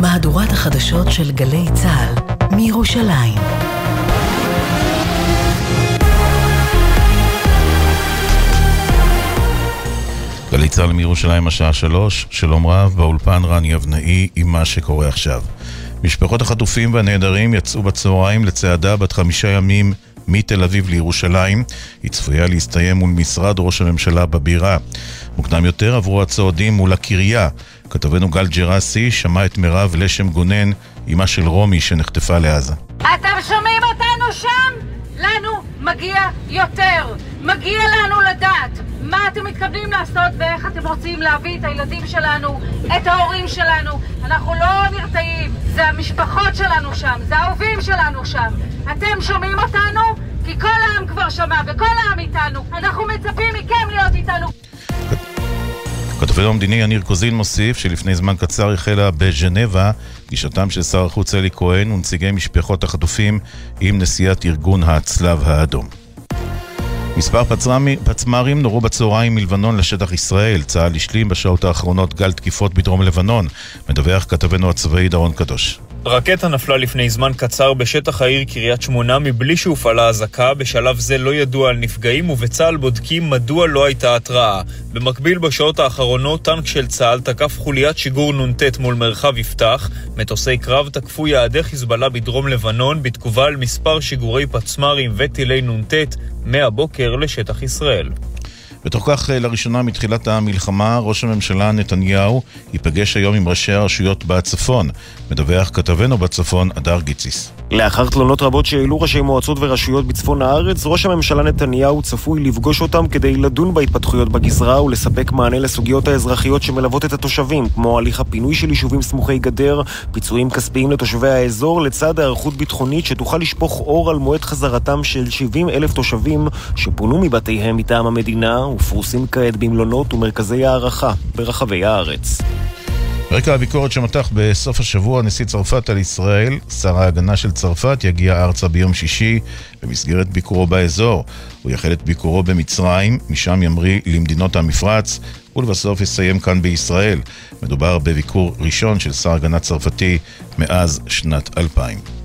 מהדורת החדשות של גלי צה"ל מירושלים. גלי צה"ל מירושלים השעה שלוש, שלום רב, באולפן רני אבנאי עם מה שקורה עכשיו. משפחות החטופים והנעדרים יצאו בצהריים לצעדה בת חמישה ימים מתל אביב לירושלים. היא צפויה להסתיים מול משרד ראש הממשלה בבירה. מוקדם יותר עברו הצועדים מול הקריה. כתבנו גל ג'רסי שמע את מירב לשם גונן, אמה של רומי שנחטפה לעזה. אתם שומעים אותנו שם? לנו מגיע יותר. מגיע לנו לדעת מה אתם מתכוונים לעשות ואיך אתם רוצים להביא את הילדים שלנו, את ההורים שלנו. אנחנו לא נרתעים, זה המשפחות שלנו שם, זה האהובים שלנו שם. אתם שומעים אותנו? כי כל העם כבר שמע וכל העם איתנו. אנחנו מצפים מכם להיות איתנו. כתבנו המדיני יניר קוזין מוסיף שלפני זמן קצר החלה בז'נבה פגישתם של שר החוץ אלי כהן ונציגי משפחות החטופים עם נשיאת ארגון הצלב האדום. מספר פצמ"רים נורו בצהריים מלבנון לשטח ישראל. צה"ל השלים בשעות האחרונות גל תקיפות בדרום לבנון. מדווח כתבנו הצבאי דרון קדוש. רקטה נפלה לפני זמן קצר בשטח העיר קריית שמונה מבלי שהופעלה אזעקה, בשלב זה לא ידוע על נפגעים ובצה"ל בודקים מדוע לא הייתה התראה. במקביל בשעות האחרונות טנק של צה"ל תקף חוליית שיגור נ"ט מול מרחב יפתח, מטוסי קרב תקפו יעדי חיזבאללה בדרום לבנון בתגובה על מספר שיגורי פצמ"רים וטילי נ"ט מהבוקר לשטח ישראל. בתוך כך, אה, לראשונה מתחילת המלחמה, ראש הממשלה נתניהו ייפגש היום עם ראשי הרשויות בצפון. מדווח כתבנו בצפון, הדר גיציס. לאחר תלונות רבות שהעלו ראשי מועצות ורשויות בצפון הארץ, ראש הממשלה נתניהו צפוי לפגוש אותם כדי לדון בהתפתחויות בגזרה ולספק מענה לסוגיות האזרחיות שמלוות את התושבים, כמו הליך הפינוי של יישובים סמוכי גדר, פיצויים כספיים לתושבי האזור, לצד היערכות ביטחונית שתוכל לשפוך אור על מועד חזרתם של 70 אלף תושבים שפונו מבתיהם מטעם המדינה ופרוסים כעת במלונות ומרכזי הערכה ברחבי הארץ. רקע הביקורת שמתח בסוף השבוע נשיא צרפת על ישראל, שר ההגנה של צרפת יגיע ארצה ביום שישי במסגרת ביקורו באזור. הוא יחל את ביקורו במצרים, משם ימריא למדינות המפרץ, ולבסוף יסיים כאן בישראל. מדובר בביקור ראשון של שר הגנה צרפתי מאז שנת 2000.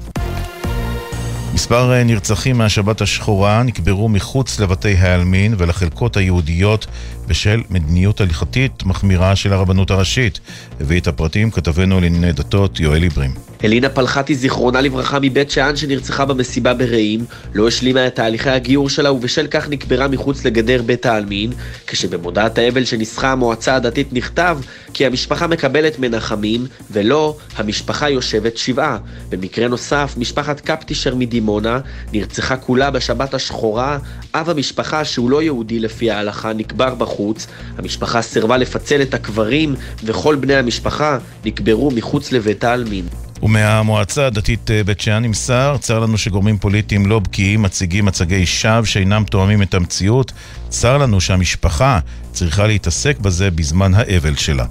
מספר אה, נרצחים מהשבת השחורה נקברו מחוץ לבתי העלמין ולחלקות היהודיות בשל מדיניות הליכתית מחמירה של הרבנות הראשית. הביא את הפרטים כתבנו לענייני דתות יואל עיברים. אלינה פלחתי, זיכרונה לברכה מבית שאן, שנרצחה במסיבה ברעים, לא השלימה את תהליכי הגיור שלה ובשל כך נקברה מחוץ לגדר בית העלמין, כשבמודעת האבל שניסחה המועצה הדתית נכתב כי המשפחה מקבלת מנחמים, ולא, המשפחה יושבת שבעה. במקרה נוסף, משפחת קפטישר מדימונה נרצחה כולה בשבת השחורה, אב המשפחה שהוא לא יהודי לפי ההלכה נקבר בחוץ, המשפחה סירבה לפצל את הקברים, וכל בני המשפחה נקברו מחוץ לבית העלמין. ומהמועצה הדתית אה, בית שאן נמסר, צר לנו שגורמים פוליטיים לא בקיאים מציגים מצגי שווא שאינם תואמים את המציאות. צר לנו שהמשפחה צריכה להתעסק בזה בזמן האבל שלה.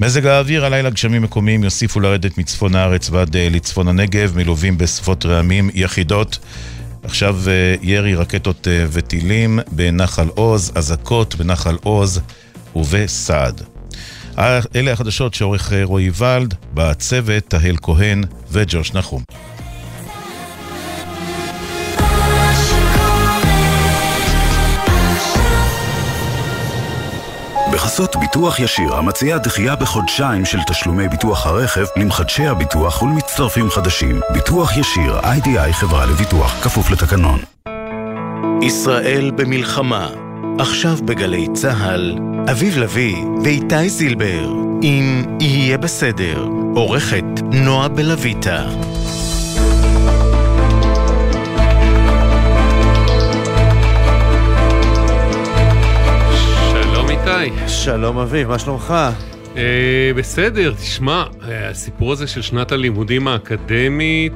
מזג האוויר, הלילה גשמים מקומיים יוסיפו לרדת מצפון הארץ ועד אה, לצפון הנגב, מלווים בספות רעמים יחידות. עכשיו אה, ירי רקטות וטילים בנחל עוז, אזעקות בנחל עוז ובסעד. אלה החדשות שעורך אה, רועי ולד, בצוות תהל כהן וג'וש נחום. בחסות ביטוח ישיר, המציע דחייה בחודשיים של תשלומי ביטוח הרכב למחדשי הביטוח ולמצטרפים חדשים. ביטוח ישיר, איי-די-איי חברה לביטוח, כפוף לתקנון. ישראל במלחמה, עכשיו בגלי צה"ל, אביב לביא ואיתי זילבר, אם יהיה בסדר, עורכת נועה בלויטה. איתי. שלום אביב, מה שלומך? אה, בסדר, תשמע, אה, הסיפור הזה של שנת הלימודים האקדמית,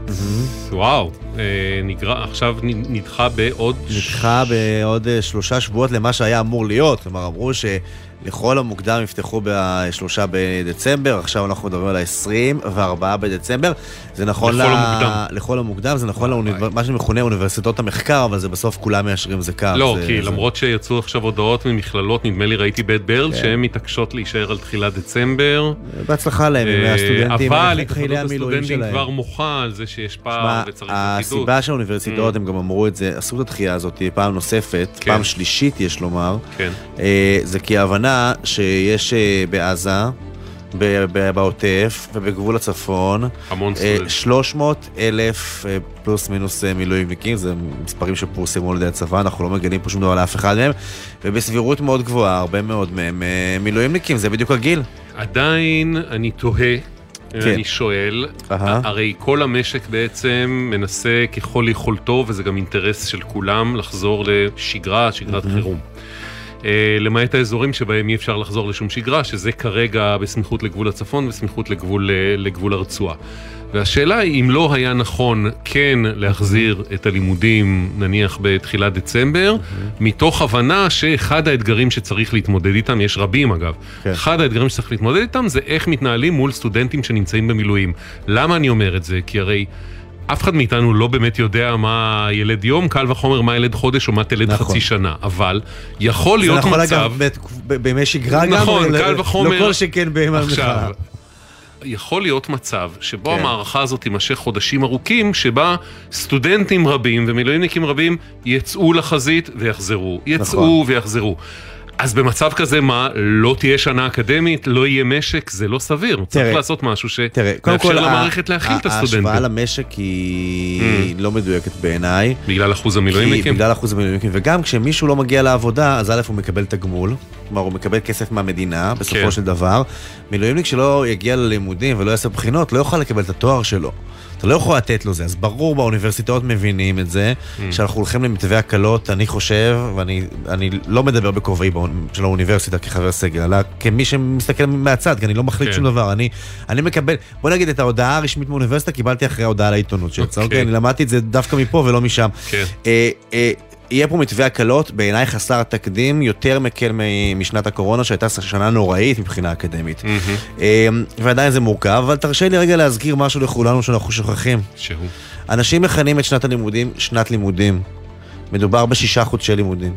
וואו, אה, נגרע, עכשיו נדחה בעוד... נדחה בעוד אה, שלושה שבועות למה שהיה אמור להיות. כלומר, אמרו שלכל המוקדם יפתחו בשלושה בדצמבר, עכשיו אנחנו מדברים על ה-24 בדצמבר. זה נכון לכל המוקדם. לכל המוקדם, זה נכון לאוניבר... מה שמכונה אוניברסיטאות המחקר, אבל זה בסוף כולם מיישרים זה קו. לא, זה, כי זה... למרות שיצאו עכשיו הודעות ממכללות, נדמה לי ראיתי בית ברל, כן. שהן מתעקשות להישאר על תחילת דצמבר. בהצלחה להם, עם אה, הסטודנטים, אבל התאחדות המילואים הסטודנטים. כבר מוחה על זה שיש פער וצריך אחידות. הסיבה שהאוניברסיטאות, Mm. הם גם אמרו את זה, עשו את הדחייה הזאת פעם נוספת, כן. פעם שלישית יש לומר, כן. אה, זה כי ההבנה שיש אה, בעזה, בעוטף ובגבול הצפון, המון אה, סטודנטים. 300 אלף אה, פלוס מינוס מילואימניקים, זה מספרים שפורסמו על ידי הצבא, אנחנו לא מגנים פה שום דבר לאף אחד מהם, ובסבירות מאוד גבוהה, הרבה מאוד מהם מילואימניקים, זה בדיוק הגיל. עדיין אני תוהה, כן. אני שואל, אהה. הרי כל המשק בעצם מנסה ככל יכולתו, וזה גם אינטרס של כולם, לחזור לשגרה, שגרת מהמם. חירום. אה, למעט האזורים שבהם אי אפשר לחזור לשום שגרה, שזה כרגע בסמיכות לגבול הצפון וסמיכות לגבול, אה, לגבול הרצועה. והשאלה היא אם לא היה נכון כן להחזיר את הלימודים נניח בתחילת דצמבר, מתוך הבנה שאחד האתגרים שצריך להתמודד איתם, יש רבים אגב, כן. אחד האתגרים שצריך להתמודד איתם זה איך מתנהלים מול סטודנטים שנמצאים במילואים. למה אני אומר את זה? כי הרי... אף אחד מאיתנו לא באמת יודע מה ילד יום, קל וחומר מה ילד חודש או מה תלד נכון. חצי שנה, אבל יכול זה להיות נכון מצב... אגב בת- ב- בימי שגרה גם, נכון, לא- קל וחומר. לא כל שכן בימי המחאה. יכול להיות מצב שבו כן. המערכה הזאת תימשך חודשים ארוכים, שבה סטודנטים רבים ומילואימניקים רבים יצאו לחזית ויחזרו, יצאו נכון. ויחזרו. אז במצב כזה מה, לא תהיה שנה אקדמית, לא יהיה משק, זה לא סביר. צריך תראה, לעשות משהו שמאפשר למערכת להכיל את ההשוואה הסטודנטים. למשק היא לא מדויקת בעיניי. בגלל אחוז המילואימניקים? בגלל אחוז המילואימניקים, וגם כשמישהו לא מגיע לעבודה, אז א' הוא מקבל תגמול, כלומר הוא מקבל כסף מהמדינה, בסופו כן. של דבר. מילואימניק שלא יגיע ללימודים ולא יעשה בחינות, לא יוכל לקבל את התואר שלו. אתה לא יכול לתת לו זה, אז ברור באוניברסיטאות מבינים את זה, Mm. שאנחנו הולכים למתווה הקלות, אני חושב, ואני אני לא מדבר בכובעי של האוניברסיטה כחבר סגל, אלא כמי שמסתכל מהצד, כי אני לא מחליט כן. שום דבר, אני, אני מקבל, בוא נגיד את ההודעה הרשמית מהאוניברסיטה קיבלתי אחרי ההודעה לעיתונות שיצאה, אוקיי. אוקיי, אני למדתי את זה דווקא מפה ולא משם. כן. אה, אה, יהיה פה מתווה הקלות, בעיניי חסר תקדים, יותר מקל משנת הקורונה, שהייתה שנה נוראית מבחינה אקדמית. אה, ועדיין זה מורכב, אבל תרשה לי רגע להזכיר משהו לכולנו שאנחנו שוכחים. שהוא. אנשים מכנים את שנת הלימודים שנת לימודים. מדובר בשישה חודשי לימודים.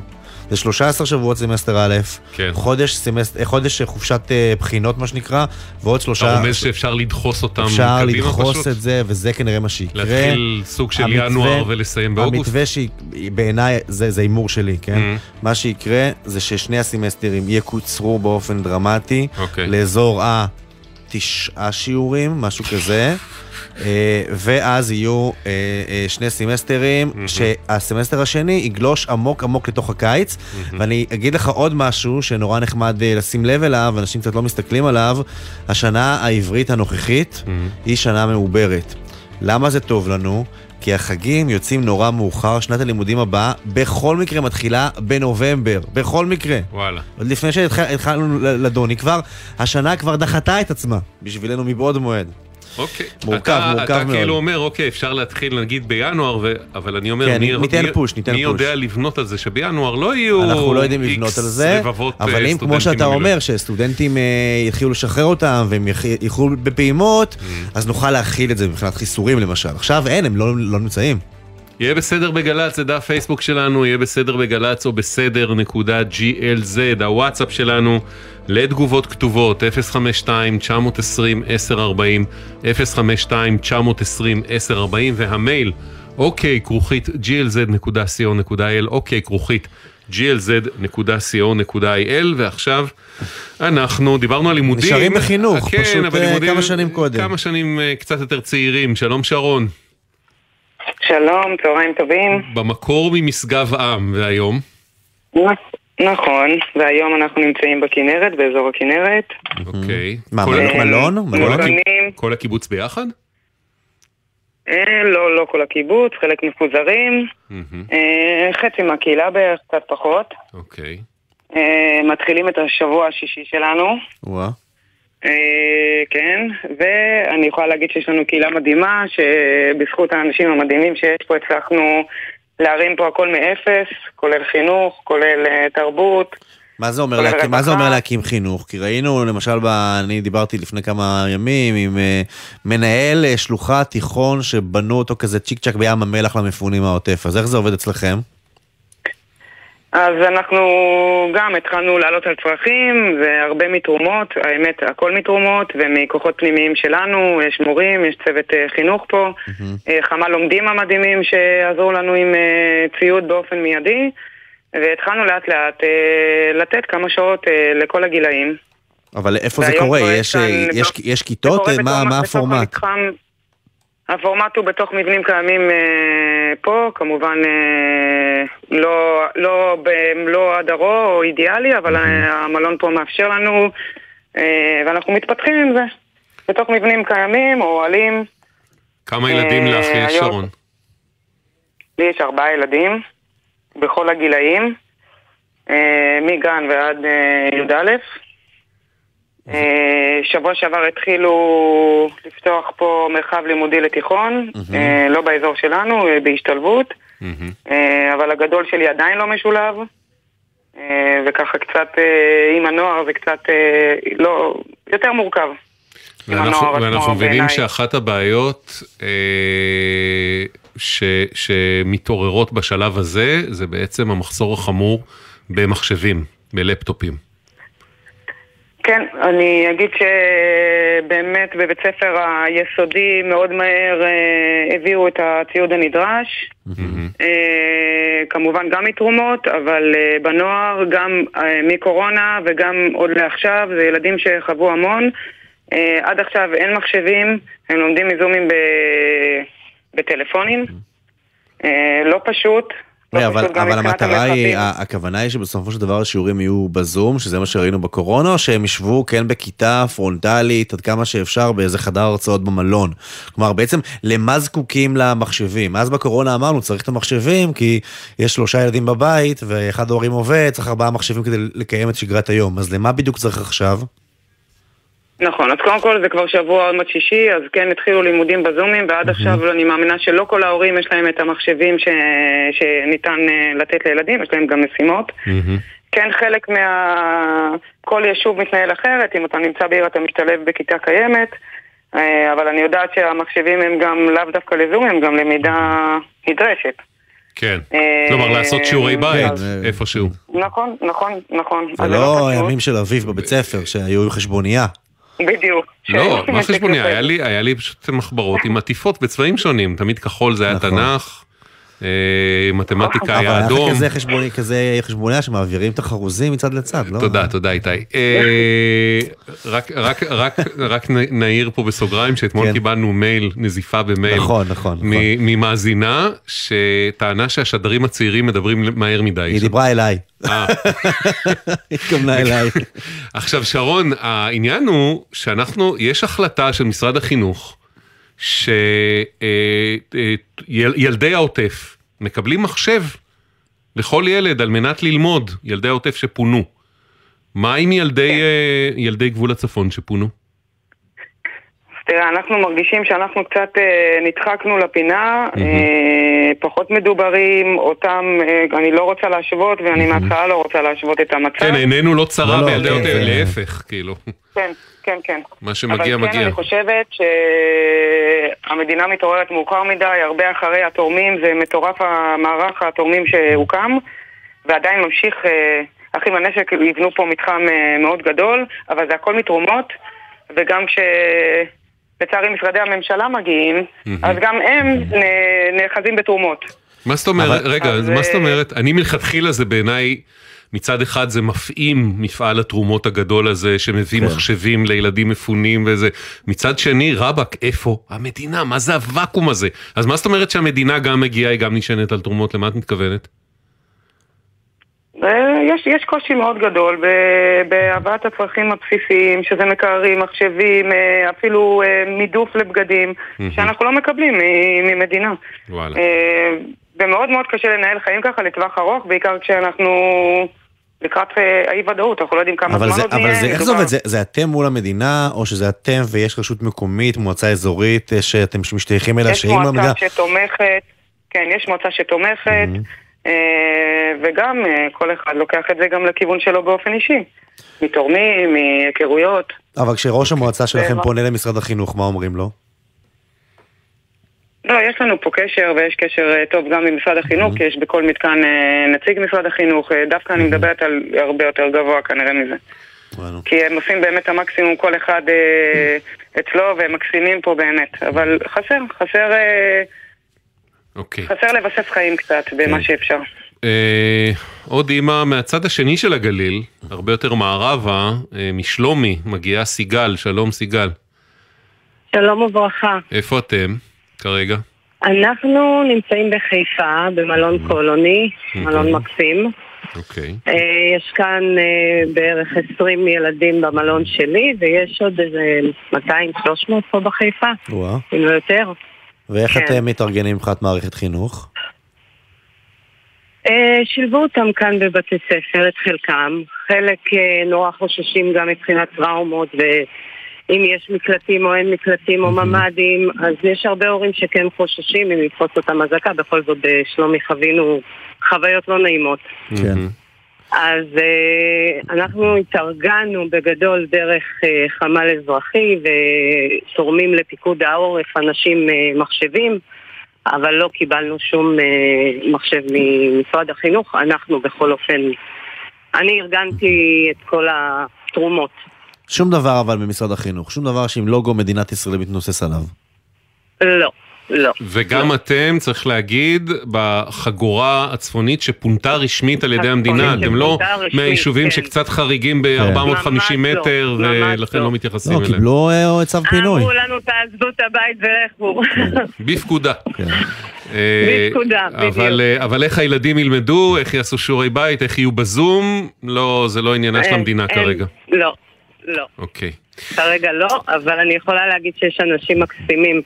זה 13 שבועות סמסטר א', כן. חודש, סמסט... אה, חודש חופשת אה, בחינות מה שנקרא, ועוד שלושה... אתה רומז שאפשר לדחוס אותם אפשר קדימה לדחוס פשוט? את זה, וזה כנראה מה שיקרה. להתחיל סוג של המתווה- ינואר ולסיים באוגוסט? המתווה שבעיניי, זה זה הימור שלי, כן? Mm. מה שיקרה זה ששני הסמסטרים יקוצרו באופן דרמטי אוקיי. לאזור התשעה שיעורים, משהו כזה. אה, ואז יהיו אה, אה, שני סמסטרים, שהסמסטר השני יגלוש עמוק עמוק לתוך הקיץ. ואני אגיד לך עוד משהו שנורא נחמד לשים לב אליו, אנשים קצת לא מסתכלים עליו, השנה העברית הנוכחית היא שנה מעוברת. למה זה טוב לנו? כי החגים יוצאים נורא מאוחר, שנת הלימודים הבאה בכל מקרה מתחילה בנובמבר, בכל מקרה. וואלה. עוד לפני שהתחלנו לדון, היא כבר, השנה כבר דחתה את עצמה בשבילנו מבעוד מועד. אוקיי. מורכב, אתה, מורכב אתה מאוד. כאילו אומר, אוקיי, אפשר להתחיל נגיד בינואר, ו... אבל אני אומר, כן, מי, ניתן מי, פוש, ניתן מי פוש. יודע לבנות על זה שבינואר לא יהיו אנחנו לא יודעים לבנות על זה, אה, אבל אם כמו שאתה במילואים. אומר, שסטודנטים אה, יתחילו לשחרר אותם והם יח- יוכלו בפעימות, Mm. אז נוכל להכיל את זה מבחינת חיסורים למשל. עכשיו אין, הם לא לא נמצאים. יהיה בסדר בגל"צ, זה דף פייסבוק שלנו, יהיה בסדר בגל"צ או בסדר נקודה glz, הוואטסאפ שלנו לתגובות כתובות 052-920-1040, 052-920-1040 והמייל אוקיי כרוכית glz.co.il, אוקיי כרוכית glz.co.il ועכשיו אנחנו דיברנו על לימודים. נשארים בחינוך, כן, פשוט, אה, לימודים- כמה שנים קודם. כמה שנים אה, קצת יותר צעירים, שלום שרון. שלום, צהריים טובים. במקור ממשגב עם, והיום? נכון, והיום אנחנו נמצאים בכנרת, באזור הכנרת. אוקיי. מה, כל- מלון? כל- הקיבוץ ביחד? אה, לא, לא כל הקיבוץ, חלק מפוזרים. אה, חצי מהקהילה בערך, קצת פחות. אוקיי. אה, מתחילים את השבוע השישי שלנו. וואה. אה, כן, ואני יכולה להגיד שיש לנו קהילה מדהימה, שבזכות האנשים המדהימים שיש פה הצלחנו להרים פה הכל מאפס, כולל חינוך, כולל אה, תרבות. מה זה אומר, להקים, מה זה. אומר להקים חינוך? כי ראינו, למשל, ב, אני דיברתי לפני כמה ימים עם אה, מנהל אה, שלוחה תיכון שבנו אותו כזה צ'יק צ'אק בים המלח למפונים מהעוטף, אז איך זה עובד אצלכם? אז אנחנו גם התחלנו לעלות על צרכים, והרבה מתרומות, האמת, הכל מתרומות, ומכוחות פנימיים שלנו, יש מורים, יש צוות אה, חינוך פה, אה, חמ"ל לומדים המדהימים שעזרו לנו עם אה, ציוד באופן מיידי, והתחלנו לאט לאט לתת כמה שעות לכל הגילאים. אבל איפה זה קורה? יש, כאן- יש, יש כיתות? מה, מה הפורמט? המתחם. הפורמט הוא בתוך מבנים קיימים אה, פה, כמובן אה, לא, לא במלוא הדרו או אידיאלי, אבל אה, המלון פה מאפשר לנו, אה, ואנחנו מתפתחים עם זה. בתוך מבנים קיימים, אוהלים. כמה ילדים אה, לך שרון? לי יש ארבעה ילדים, בכל הגילאים, אה, מגן ועד אה, י"א. אה, שבוע שעבר התחילו לפתוח פה מרחב לימודי לתיכון, אה, לא באזור שלנו, אה, בהשתלבות, אבל הגדול שלי עדיין לא משולב, וככה קצת עם הנוער זה קצת לא, יותר מורכב. ואנחנו, ואנחנו מבינים בעיניי. שאחת הבעיות אה, ש, שמתעוררות בשלב הזה, זה בעצם המחסור החמור במחשבים, בלפטופים. כן, אני אגיד שבאמת בבית ספר היסודי מאוד מהר אה, הביאו את הציוד הנדרש. אה, כמובן גם מתרומות, אבל אה, בנוער גם אה, מקורונה וגם עוד לעכשיו, זה ילדים שחוו המון. אה, עד עכשיו אין מחשבים, הם לומדים מזומים ב... בטלפונים. אה, לא פשוט. לא רגע, אבל, אבל המטרה היא, הכוונה היא שבסופו של דבר השיעורים יהיו בזום, שזה מה שראינו בקורונה, או שהם ישבו כן בכיתה פרונטלית עד כמה שאפשר באיזה חדר הרצאות במלון. כלומר, בעצם למה זקוקים למחשבים? אז בקורונה אמרנו, צריך את המחשבים, כי יש שלושה ילדים בבית, ואחד ההורים עובד, צריך ארבעה מחשבים כדי לקיים את שגרת היום. אז למה בדיוק צריך עכשיו? נכון, אז קודם כל זה כבר שבוע עוד מעט שישי, אז כן התחילו לימודים בזומים, ועד עכשיו אני מאמינה שלא כל ההורים יש להם את המחשבים ש... שניתן אה, לתת לילדים, יש להם גם משימות. כן, חלק מה... כל יישוב מתנהל אחרת, אם אתה נמצא בעיר אתה משתלב בכיתה קיימת, אה, אבל אני יודעת שהמחשבים הם גם לאו דווקא לזום, הם גם למידה נדרשת. כן. אה, כלומר, לעשות שיעורי בית כן, איפשהו. נכון, נכון, נכון. זה לא. הימים של אביב בבית ספר, שהיו עם חשבוניה. בדיוק. לא, מה חשבוניה? שכזה. היה לי, היה לי פשוט מחברות עם עטיפות בצבעים שונים. תמיד כחול זה היה נכון. תנ"ך, מתמטיקה אבל היה היה אדום. כזה חשבוני- כזה חשבוניה שמעבירים את החרוזים מצד לצד, לא? תודה, תודה איתי. אה, רק, נעיר פה בסוגריים שאתמול כן. קיבלנו מייל, נזיפה במייל, נכון, נכון, נכון. ממאזינה שטענה שהשדרים הצעירים מדברים מהר מדי. היא דיברה אליי. אה. התכוונה אליי. עכשיו שרון, העניין הוא שאנחנו, יש החלטה של משרד החינוך שילדי העוטף מקבלים מחשב לכל ילד על מנת ללמוד, ילדי העוטף שפונו. מה עם ילדי, אה, ילדי גבול הצפון שפונו? תראה, אנחנו מרגישים שאנחנו קצת אה, נדחקנו לפינה, אה, פחות מדוברים, אותם, אה, אני לא רוצה להשוות, ואני מההתחלה לא רוצה להשוות את המצב. כן, עיננו לא צרה לא, לא, בילדי כן, העוטף, זה- להפך, כאילו. כן, כן, כן. מה שמגיע, אבל כן, מגיע. אני חושבת שהמדינה מתעוררת מאוחר מדי, הרבה אחרי התורמים, זה מטורף המערך התורמים שהוקם, ועדיין ממשיך, אה, אחים לנשק יבנו פה מתחם אה, מאוד גדול, אבל זה הכל מתרומות, וגם כש... לצערי משרדי הממשלה מגיעים, אז גם הם נאחזים בתרומות. מה זאת אומרת, אבל- רגע, מה זאת אה, אומרת, אני מלכתחילה זה בעיניי, מצד אחד זה מפעים מפעל התרומות הגדול הזה, שמביא כן. מחשבים לילדים מפונים וזה, מצד שני, רבאק, איפה המדינה? מה זה הוואקום הזה? אז מה זאת אומרת שהמדינה גם מגיעה, היא גם נשענת על תרומות, למה את מתכוונת? אה, יש, יש קושי מאוד גדול בהבאת הצרכים הבסיסיים, שזה מקררים, מחשבים, אה, אפילו אה, מידוף לבגדים, שאנחנו לא מקבלים ממדינה. וואלה. ומאוד מאוד קשה לנהל חיים ככה לטווח ארוך, בעיקר כשאנחנו לקראת אה, האי-ודאות, אנחנו לא יודעים כמה אבל זמן זה, עוד אבל נהיה. זה, איך זה עובד? זה, זה אתם מול המדינה, או שזה אתם ויש רשות מקומית, מועצה אזורית אה, שאתם משתייכים אליה, יש שאם המדינה... מועצה שתומכת, כן, יש מועצה שתומכת, אה, וגם אה, כל אחד לוקח את זה גם לכיוון שלו באופן אישי. מתורמים, מהיכרויות. אבל כשראש המועצה שלכם פונה למשרד החינוך, מה אומרים לו? לא, יש לנו פה קשר, ויש קשר אה, טוב גם עם משרד החינוך, כי יש בכל מתקן אה, נציג משרד החינוך. אה, דווקא אני מדברת על הרבה יותר גבוה כנראה מזה. כי הם עושים באמת את המקסימום כל אחד אה, אצלו, והם מקסימים פה באמת. אבל חסר, חסר, אוקיי. חסר לבסס חיים קצת במה שאפשר. אה, עוד אימא מהצד השני של הגליל, הרבה יותר מערבה, אה, משלומי, מגיעה סיגל, שלום סיגל. שלום וברכה. איפה אתם כרגע? אנחנו נמצאים בחיפה, במלון קולוני, מלון מקסים. אוקיי. אה, יש כאן אה, בערך 20 ילדים במלון שלי, ויש עוד איזה 200-300 פה בחיפה, וואה. אם לא יותר. ואיך כן. אתם מתארגנים מבחינת מערכת חינוך? אה, שילבו אותם כאן בבתי ספר, את חלקם. חלק אה, נורא חוששים גם מבחינת טראומות, ואם יש מקלטים או אין מקלטים או ממ"דים, אז יש הרבה הורים שכן חוששים אם לתפוס אותם אזעקה, בכל זאת בשלומי חווינו חוויות לא נעימות. כן. אז אה, אנחנו התארגנו בגדול דרך אה, חמ"ל אזרחי ותורמים לפיקוד העורף אנשים אה, מחשבים, אבל לא קיבלנו שום אה, מחשב ממשרד החינוך, אנחנו בכל אופן, אני ארגנתי את כל התרומות. שום דבר אבל במשרד החינוך, שום דבר שעם לוגו מדינת ישראל מתנוסס עליו. לא, לא. וגם אתם, צריך להגיד, בחגורה הצפונית שפונתה רשמית על ידי המדינה, הצפונית אתם לא מהיישובים כן. שקצת חריגים ב-450 ממש לא, מטר, ממש ולכן לא. לא מתייחסים לא, אליהם. קיבלו אה, צו פינוי. אמרו לנו תעזבו את הבית ולכו. בפקודה. אה, בפקודה, בדיוק. אה, אבל איך הילדים ילמדו, איך יעשו שיעורי בית, איך יהיו בזום, לא, זה לא עניינה של המדינה אין, כרגע. לא, לא. אוקיי. כרגע לא, אבל אני יכולה להגיד שיש אנשים מקסימים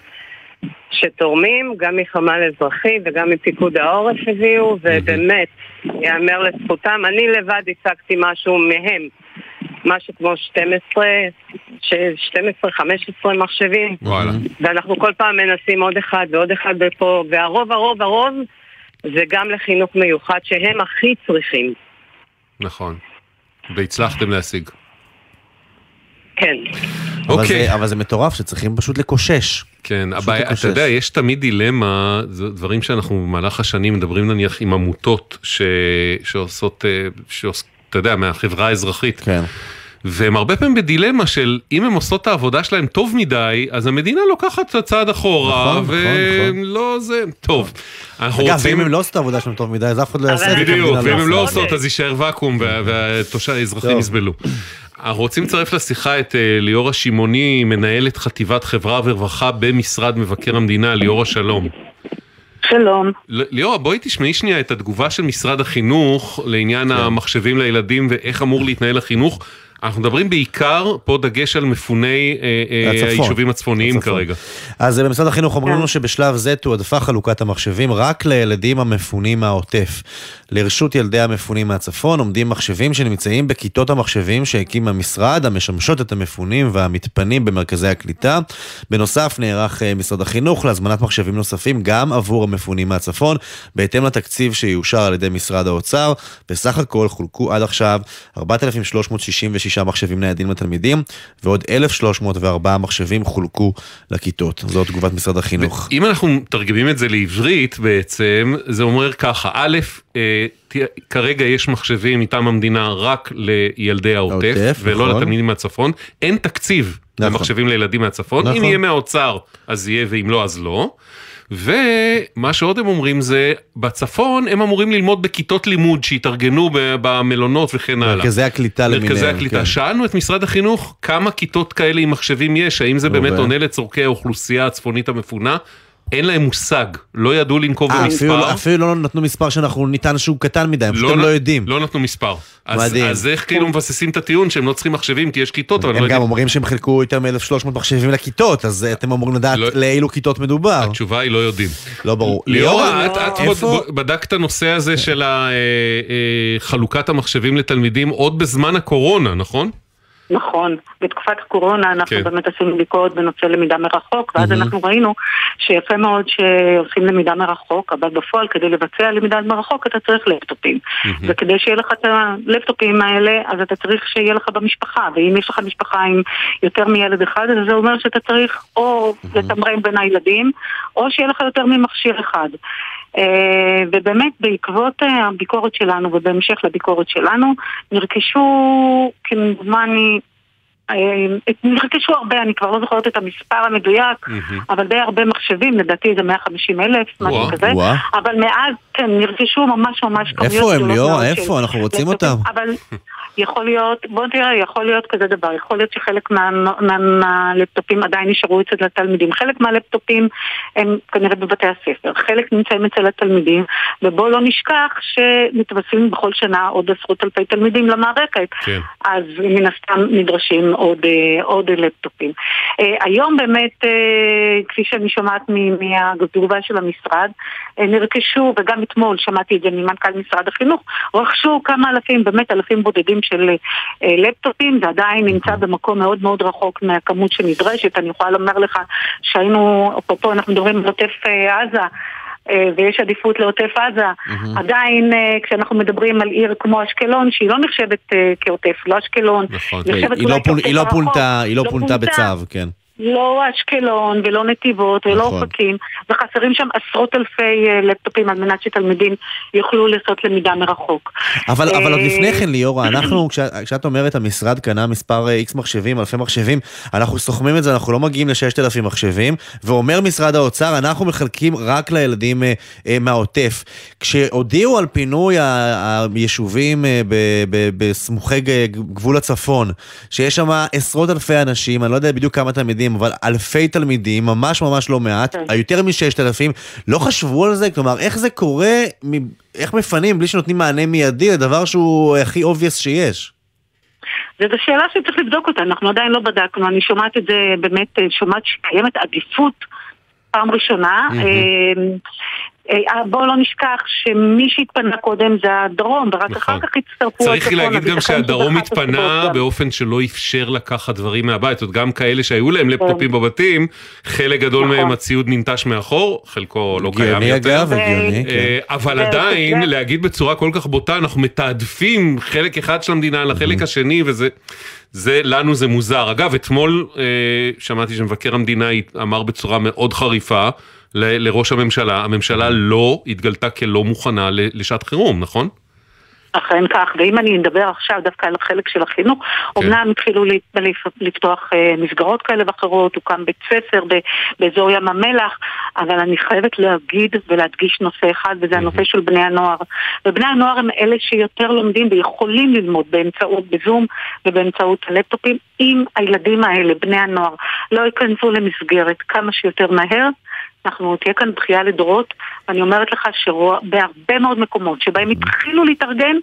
שתורמים, גם מחמ"ל אזרחי וגם מפיקוד העורף הביאו, ובאמת, יאמר לזכותם, אני לבד הצגתי משהו מהם, משהו כמו 12, 12-15 מחשבים, וואלה. ואנחנו כל פעם מנסים עוד אחד ועוד אחד ופה, והרוב הרוב הרוב זה גם לחינוך מיוחד שהם הכי צריכים, נכון. והצלחתם להשיג. כן. אבל אוקיי. זה- אבל זה מטורף שצריכים פשוט לקושש. כן, פשוט הבעיה, לקושש. אתה יודע, יש תמיד דילמה, זה דברים שאנחנו במהלך השנים מדברים נניח עם עמותות ש... שעושות, אה, שעוש... אתה יודע, מהחברה האזרחית. כן. והם הרבה פעמים בדילמה של אם הם עושות את העבודה שלהם טוב מדי, אז המדינה לוקחת את הצעד אחורה, נכון, נכון, ולא זה, טוב. אנחנו אגב, רוצים... ואם הם לא עושים את העבודה שלהם טוב מדי, אז אף אחד לא יעשה את זה. בדיוק, המדינה ואם הם לא. עושות אז יישאר ואקום והאזרחים טוב. יסבלו. אנחנו רוצים לצרף לשיחה את אה, ליאור השמעוני, מנהלת חטיבת חברה ורווחה במשרד מבקר המדינה, ליאור השלום. שלום. ל- ליאורה, בואי תשמעי שנייה את התגובה של משרד החינוך לעניין כן. המחשבים לילדים ואיך אמור להתנהל החינוך. אנחנו מדברים בעיקר, פה דגש על מפוני אה, אה, הצפון. היישובים הצפוניים הצפון. כרגע. אז אה, במשרד החינוך אומרים לנו שבשלב זה תועדפה חלוקת המחשבים רק לילדים המפונים מהעוטף. לרשות ילדי המפונים מהצפון עומדים מחשבים שנמצאים בכיתות המחשבים שהקים המשרד, המשמשות את המפונים והמתפנים במרכזי הקליטה. בנוסף נערך משרד החינוך להזמנת מחשבים נוספים גם עבור המפונים מהצפון, בהתאם לתקציב שיאושר על ידי משרד האוצר. בסך הכל חולקו עד עכשיו 4,366 מחשבים ניידים לתלמידים, ועוד 1,304 מחשבים חולקו לכיתות. זו תגובת משרד החינוך. אם אנחנו מתרגמים את זה לעברית בעצם, זה אומר ככה, א', כרגע יש מחשבים מטעם המדינה רק לילדי העוטף, העוטף, ולא נכון. לתלמידים מהצפון. אין תקציב נכון. למחשבים לילדים מהצפון. אם נכון. יהיה מהאוצר, אז יהיה, ואם לא, אז לא. ומה שעוד הם אומרים זה, בצפון הם אמורים ללמוד בכיתות לימוד שהתארגנו במלונות וכן הלאה. מרכזי הקליטה למיניהם. מרכזי הקליטה. כן. שאלנו את משרד החינוך כמה כיתות כאלה עם מחשבים יש, האם זה באמת עונה לצורכי האוכלוסייה הצפונית המפונה? אין להם מושג, לא ידעו לנקוב אה, אפילו, במספר. לא- אפילו לא נתנו מספר שאנחנו נטען שהוא קטן מדי, פשוט לא הם נ- לא יודעים. לא נתנו מספר. אז, מדהים. אז איך כאילו מבססים את הטיעון שהם לא צריכים מחשבים כי יש כיתות, אבל לא הם גם יודעים. אומרים שהם חילקו יותר מ-1300 מחשבים לכיתות, אז אתם אמורים לדעת לא- לאילו כיתות מדובר. התשובה היא לא יודעים. לא ברור. ליאורה, את, את איפה? בד- בדקת את הנושא הזה של אה, אה, חלוקת המחשבים לתלמידים עוד בזמן הקורונה, נכון? נכון, בתקופת הקורונה אנחנו כן. באמת עשינו בדיקות בנושא למידה מרחוק, ואז מהמם. אנחנו ראינו שיפה מאוד שעושים למידה מרחוק, אבל בפועל כדי לבצע למידה מרחוק אתה צריך לפטופים. וכדי שיהיה לך את הלפטופים האלה, אז אתה צריך שיהיה לך במשפחה, ואם יש לך משפחה עם יותר מילד אחד, אז זה אומר שאתה צריך או לתמרן בין הילדים, או שיהיה לך יותר ממכשיר אחד. אה, ובאמת בעקבות אה, הביקורת שלנו ובהמשך לביקורת שלנו נרכשו כמדומני נרכשו הרבה, אני כבר לא זוכרת את המספר המדויק, אבל די הרבה מחשבים, לדעתי זה 150 אלף, משהו כזה. אבל מאז, כן, נרכשו ממש ממש כמויות איפה הם, ליאורה? איפה? אנחנו רוצים. אותם. אבל יכול להיות, בוא תראה, יכול להיות כזה דבר, יכול להיות שחלק מה- מה- מהלפטופים עדיין נשארו אצל התלמידים, חלק מהלפטופים הם כנראה בבתי הספר, חלק נמצאים אצל התלמידים, ובואו לא נשכח שמתווספים בכל שנה עוד עשרות אלפי תלמידים למערכת. כן. אז מן הסתם נדרשים עוד, אה, עוד לפטופים. אה, היום באמת, אה, כפי שאני שומעת מהתגובה של המשרד, נרכשו, וגם אתמול שמעתי את זה ממנכ"ל משרד החינוך, רכשו כמה אלפים, באמת אלפים בודדים של לפטופים, זה עדיין נמצא במקום מאוד מאוד רחוק מהכמות שנדרשת. אני יכולה לומר לך שהיינו, אפרופו אנחנו מדברים על עוטף עזה, ויש עדיפות לעוטף עזה. עדיין אה, כשאנחנו מדברים על עיר כמו אשקלון, שהיא לא נחשבת אה, כעוטף, לא אשקלון, נכון. היא לא אולי פונ- כעוטף היא לא. פונתה, היא לא פונתה בצו, כן. לא אשקלון ולא נתיבות ולא נכון. אופקים, וחסרים שם עשרות אלפי אה, לפטופים על מנת שתלמידים יוכלו לעשות למידה מרחוק. אבל, אבל עוד אה, לפני כן, ליאורה, אנחנו, כשאת, כשאת אומרת המשרד קנה מספר איקס מחשבים, אלפי מחשבים, אנחנו סוכמים את זה, אנחנו לא מגיעים ל-6,000 מחשבים, ואומר משרד האוצר, אנחנו מחלקים רק לילדים אה, אה, מהעוטף. כשהודיעו על פינוי היישובים אה, בסמוכי גבול הצפון, שיש שם עשרות אלפי אנשים, אני לא יודע בדיוק כמה תלמידים, אבל אלפי תלמידים, ממש ממש לא מעט, יותר מ-6,000, לא חשבו על זה? כלומר, איך זה קורה, איך מפנים בלי שנותנים מענה מיידי לדבר שהוא הכי obvious שיש? וזו שאלה שצריך לבדוק אותה, אנחנו עדיין לא בדקנו, אני שומעת את זה באמת, שומעת שקיימת עדיפות פעם ראשונה. מהמם. אה, אה, בואו לא נשכח שמי שהתפנה קודם זה הדרום, ורק אחר כך הצטרפו צריך להגיד גם שהדרום התפנה. באופן שלא אפשר לקחת דברים מהבית. זאת גם כאלה שהיו להם לפטופים בבתים, חלק גדול נכון. מהם הציוד ננטש מאחור, חלקו לא קיים הגיוני, יותר. אגב, הגיוני, אה, כן. אבל זה- עדיין, זה- להגיד בצורה כל כך בוטה, אנחנו מתעדפים חלק אחד של המדינה על החלק השני, וזה... זה, לנו זה מוזר. אגב, אתמול אה, שמעתי שמבקר המדינה אמר בצורה מאוד חריפה ל- לראש הממשלה, הממשלה לא התגלתה כלא מוכנה לשעת חירום, נכון? אכן כך, ואם אני אדבר עכשיו דווקא על החלק של החינוך, כן. אמנם התחילו לפ- לפ- לפתוח אה, מסגרות כאלה ואחרות, הוקם בית ספר באזור ים המלח, אבל אני חייבת להגיד ולהדגיש נושא אחד, וזה הנושא של בני הנוער. ובני הנוער הם אלה שיותר לומדים ויכולים ללמוד באמצעות בזום ובאמצעות הלפטופים. אם הילדים האלה, בני הנוער, לא ייכנסו למסגרת כמה שיותר מהר, אנחנו תהיה כאן בכייה לדורות, ואני אומרת לך שבהרבה מאוד מקומות שבהם התחילו להתארגן,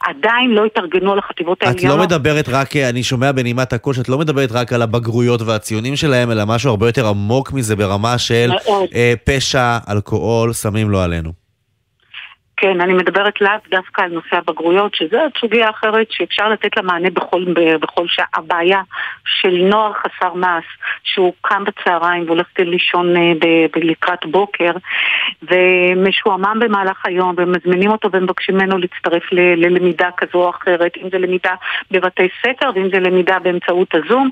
עדיין לא התארגנו על החטיבות את העליונות. לא מדברת רק, אני שומע בנימת הקול שאת לא מדברת רק על הבגרויות והציונים שלהם, אלא משהו הרבה יותר עמוק מזה ברמה של. אה, פשע, אלכוהול, סמים לא עלינו. כן, אני מדברת לאו דווקא על נושא הבגרויות, שזו סוגיה אחרת שאפשר לתת לה מענה בכל, בכל שעה. הבעיה של נוער חסר מעש, שהוא קם בצהריים והולך לישון אה, לקראת בוקר, ומשועמם במהלך היום, ומזמינים אותו ומבקשים ממנו להצטרף ל- ללמידה כזו או אחרת, אם זה למידה בבתי ספר ואם זה למידה באמצעות הזום.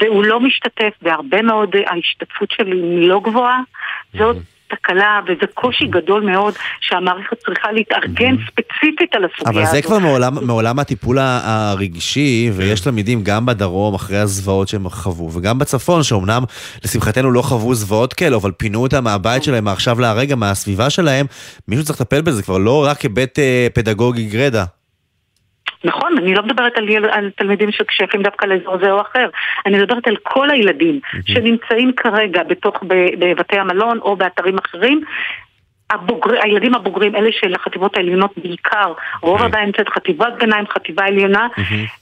והוא לא משתתף, והרבה מאוד, אה, ההשתתפות שלו היא לא גבוהה. זאת תקלה וזה קושי גדול מאוד שהמערכת צריכה להתארגן ספציפית על הסוגיה אבל הזאת. זה כבר מעולם, מעולם הטיפול הרגשי, ויש תלמידים גם בדרום אחרי הזוועות שהם חוו, וגם בצפון, שאומנם לשמחתנו לא חוו זוועות כאלו, אבל פינו אותם מהבית שלהם מעכשיו להרגע, מהסביבה שלהם, מישהו צריך לטפל בזה, כבר לא רק היבט אה, פדגוגי גרידא. נכון, אני לא מדברת על, יל... על תלמידים ששייכים דווקא לאזור זה או אחר, אני מדברת על כל הילדים שנמצאים כרגע בתוך, בבתי המלון או באתרים אחרים, הבוגר, הילדים הבוגרים, אלה של החטיבות העליונות בעיקר, רוב הבעיה נמצאת חטיבת ביניים, חטיבה עליונה,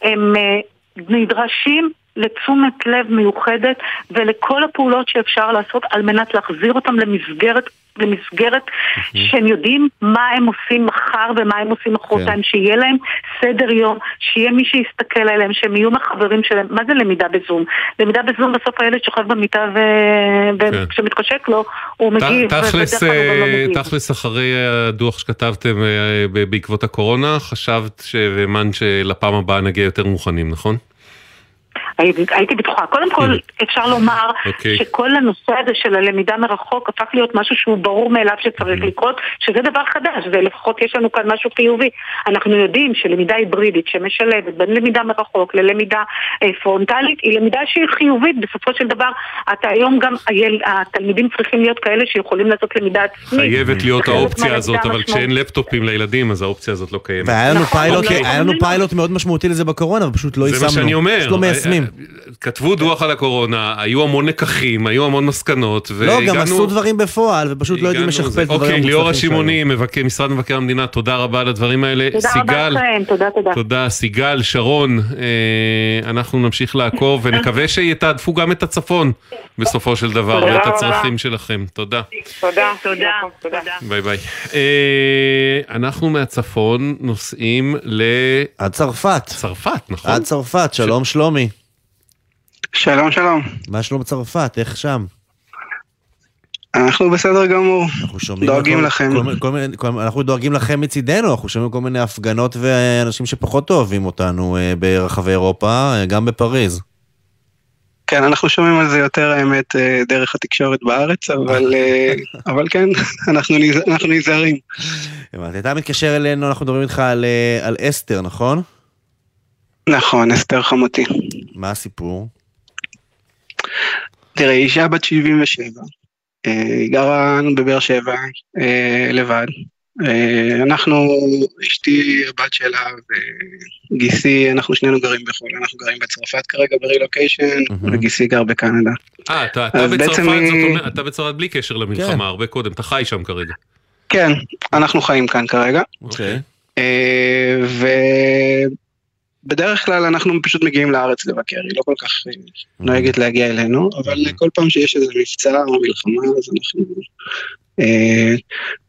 הם אה, נדרשים לתשומת לב מיוחדת ולכל הפעולות שאפשר לעשות על מנת להחזיר אותם למסגרת למסגרת שהם יודעים מה הם עושים מחר ומה הם עושים מחרתיים, שיהיה להם סדר יום, שיהיה מי שיסתכל עליהם, שהם יהיו מחברים שלהם. מה זה למידה בזום? למידה בזום בסוף הילד שוכב במיטה וכשמתחשק לו, הוא מגיב, תכלס, תכלס אחרי הדוח שכתבתם אה, בעקבות הקורונה, חשבת והאמנת שלפעם הבאה נגיע יותר מוכנים, נכון? הייתי, בטוחה. קודם כל, אפשר לומר okay. אוקיי. שכל הנושא הזה של הלמידה מרחוק הפך להיות משהו שהוא ברור מאליו שצריך mm-hmm. לקרות, שזה דבר חדש, ולפחות יש לנו כאן משהו חיובי. אנחנו יודעים שלמידה היברידית שמשלבת בין למידה מרחוק ללמידה אה, פרונטלית, היא למידה שהיא חיובית. בסופו של דבר, אתה היום גם, היל, התלמידים צריכים להיות כאלה שיכולים לעשות למידה עצמית. חייבת להיות האופציה הזאת, אבל כשאין לפטופים לילדים, אז האופציה הזאת לא קיימת. והיה לנו נכון, פיילוט, okay. היה לנו פיילוט מאוד משמעותי לזה בקורונה, ופשוט לא יישמנו. זה מה שאני אומר. פשוט לא מיישמים. כתבו דוח על הקורונה, היו המון לקחים, היו המון מסקנות, והגענו... לא, גם עשו דברים בפועל, ופשוט לא יודעים לשכפל את הדברים אוקיי, ליאור השימוני, משרד מבקר המדינה, תודה רבה על הדברים האלה. תודה רבה לכם, תודה, תודה. תודה, סיגל, שרון, אה, אנחנו נמשיך לעקוב, ונקווה שיתעדפו גם את הצפון, בסופו של דבר, ואת הצרכים שלכם. תודה. תודה, תודה. ביי ביי. אה, אנחנו מהצפון נוסעים ל... עד צרפת. צרפת, נכון? עד צרפת, שלום שלומי. שלום, שלום. מה שלום צרפת? איך שם? אנחנו בסדר גמור. אנחנו שומעים... דואגים כל, לכם. כל, כל, כל, כל, אנחנו דואגים לכם מצידנו, אנחנו שומעים כל מיני הפגנות ואנשים שפחות אוהבים אותנו אה, ברחבי אירופה, אה, גם בפריז. כן, אנחנו שומעים על זה יותר, האמת, אה, דרך התקשורת בארץ, אבל, אבל כן, אנחנו, נז, אנחנו נזהרים. הבנתי, אתה מתקשר אלינו, אנחנו מדברים איתך על, על אסתר, נכון? נכון, אסתר חמותי. מה הסיפור? תראה, אישה בת 77, אה, היא גרה בבאר שבע אה, לבד. אה, אנחנו, אשתי, הבת שלה וגיסי, אנחנו שנינו גרים בחו"ל, אנחנו גרים בצרפת כרגע ברילוקיישן, וגיסי גר בקנדה. אה, אתה, אתה בצרפת, זאת אומרת, אתה בצרפת בלי קשר למלחמה, כן. הרבה קודם, אתה חי שם כרגע. כן, אנחנו חיים כאן כרגע. אוקיי. ו... בדרך כלל אנחנו פשוט מגיעים לארץ לבקר, היא לא כל כך אה, נוהגת להגיע אלינו, אבל כל פעם שיש איזה מבצע או מלחמה, אז אנחנו אה,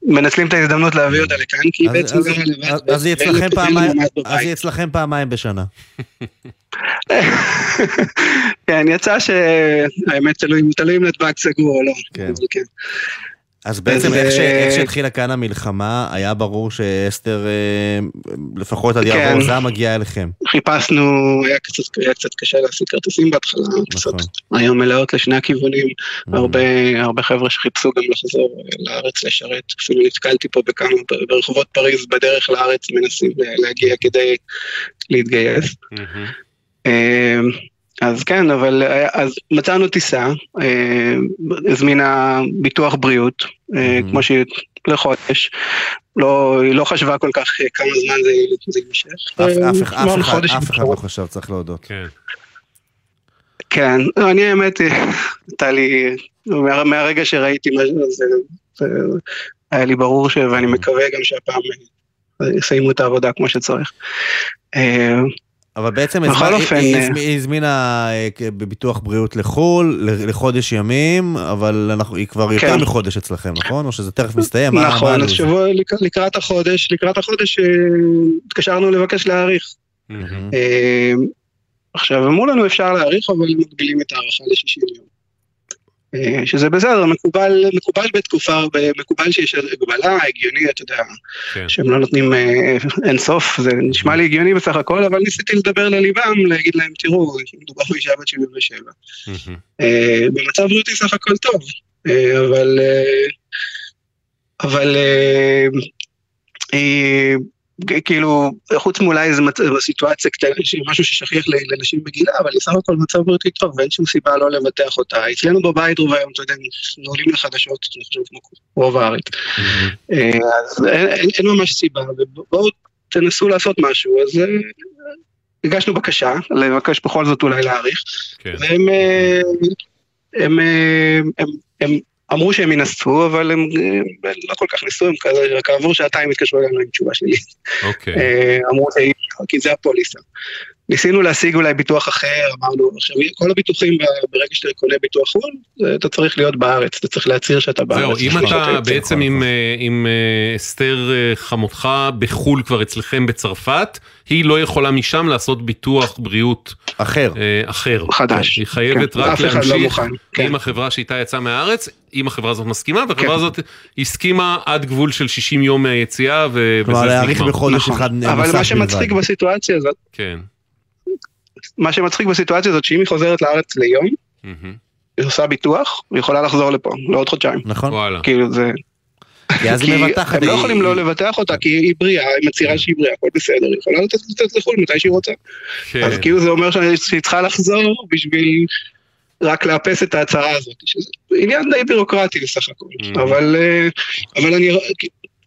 מנצלים את ההזדמנות להביא אותה לכאן, כי היא בעצם גם לבד. אז היא אצלכם פעמיים בשנה. כן, יצא שהאמת תלוי אם נתב"ג סגור או לא. אז בעצם איך, ש... איך שהתחילה כאן המלחמה, היה ברור שאסתר, אה, לפחות עד יעבור כן. זעם, מגיעה אליכם. חיפשנו, היה קצת, היה קצת קשה להשיג כרטיסים בהתחלה, נכון. קצת היו מלאות לשני הכיוונים, mm. הרבה, הרבה חבר'ה שחיפשו גם לחזור לארץ לשרת, אפילו נתקלתי פה בכמה, ברחובות פריז בדרך לארץ מנסים להגיע כדי להתגייס. Mm-hmm. אז כן, אבל אז מצאנו טיסה, אה, הזמינה ביטוח בריאות, אה, כמו שהיא לחודש, לא, היא לא חשבה כל כך אה, כמה זמן זה יימשך. אף אחד לא חשב, צריך להודות. כן. כן, אני האמת, הייתה לי, מהרגע שראיתי משהו, זה היה לי ברור ש... ואני מקווה גם שהפעם יסיימו את העבודה כמו שצריך. אבל בעצם היא הזמינה אה, בביטוח בריאות לחו"ל, לחודש ימים, אבל היא כבר יותר כן. מחודש אצלכם, נכון? או שזה תכף מסתיים? נכון, אז שבוע לקראת החודש, לקראת החודש אה, התקשרנו לבקש להאריך. אה, עכשיו, אמרו לנו אפשר להאריך, אבל מגבילים את ההארכה ל-60 יום. אה, שזה בסדר, מקובל, מקובל בתקופה, מקובל שיש הגבלה, הגיוני, אתה יודע, כן. שהם לא נותנים אה, אין סוף, זה נשמע לי הגיוני בסך הכל, אבל ניסיתי לדבר לליבם, להגיד להם, תראו, מדובר באישה בת 77. אה, במצב בריאותי סך הכל טוב, אבל... אבל כאילו, חוץ מאולי איזה סיטואציה קטנה, משהו ששכיח לאנשים בגילה, אבל היא סך הכל מצב בריאותי טוב, ואין שום סיבה לא לבטח אותה. אצלנו בבית רוב היום, אתה יודע, נעולים לחדשות, אני חושב, כמו רוב הארץ. אה, אז אין ממש סיבה, ובואו תנסו לעשות משהו. אז אה, הגשנו בקשה, לבקש בכל זאת אולי להאריך, כן. והם אה, הם, הם, הם אמרו שהם ינסו, אבל הם לא כל כך ניסו, הם כזה, כעבור שעתיים התקשרו אלינו עם תשובה שלילית. אוקיי. אה, אמרו כי זה הפוליסה. ניסינו להשיג אולי ביטוח אחר, אמרנו, עכשיו כל הביטוחים ברגע שאתה קונה ביטוח חו"ל, אתה צריך להיות בארץ, אתה צריך להצהיר שאתה בארץ. זהו, אם אתה. בעצם עם, אה, עם אה, אסתר אה, חמותך בחו"ל כבר אצלכם בצרפת, היא לא יכולה משם לעשות ביטוח בריאות אחר. אחר. חדש. היא חייבת כן, רק לא להמשיך מוכן, כן. עם החברה שאיתה יצאה מהארץ, אם החברה הזאת מסכימה, והחברה כן. הזאת הסכימה עד גבול של 60 יום מהיציאה, ובזה כלומר, זה להאריך נגמר. בחודש נכון. אחד אבל נוסף מה שמצחיק בלבד. בסיטואציה הזאת, כן. מה שמצחיק בסיטואציה הזאת, שאם היא חוזרת לארץ ליום. היא עושה ביטוח, היא יכולה לחזור לפה לעוד חודשיים. נכון. וואלה. כאילו זה... כי אז היא מבטחת. הם לא יכולים לא לבטח אותה, כי היא בריאה, היא מצהירה שהיא בריאה, הכל בסדר, היא יכולה לתת לצאת לחו"ל מתי שהיא רוצה. כן. אז כאילו זה אומר שהיא צריכה לחזור בשביל רק לאפס את ההצהרה הזאת, שזה עניין די בירוקרטי בסך הכל. אבל אה, אבל אני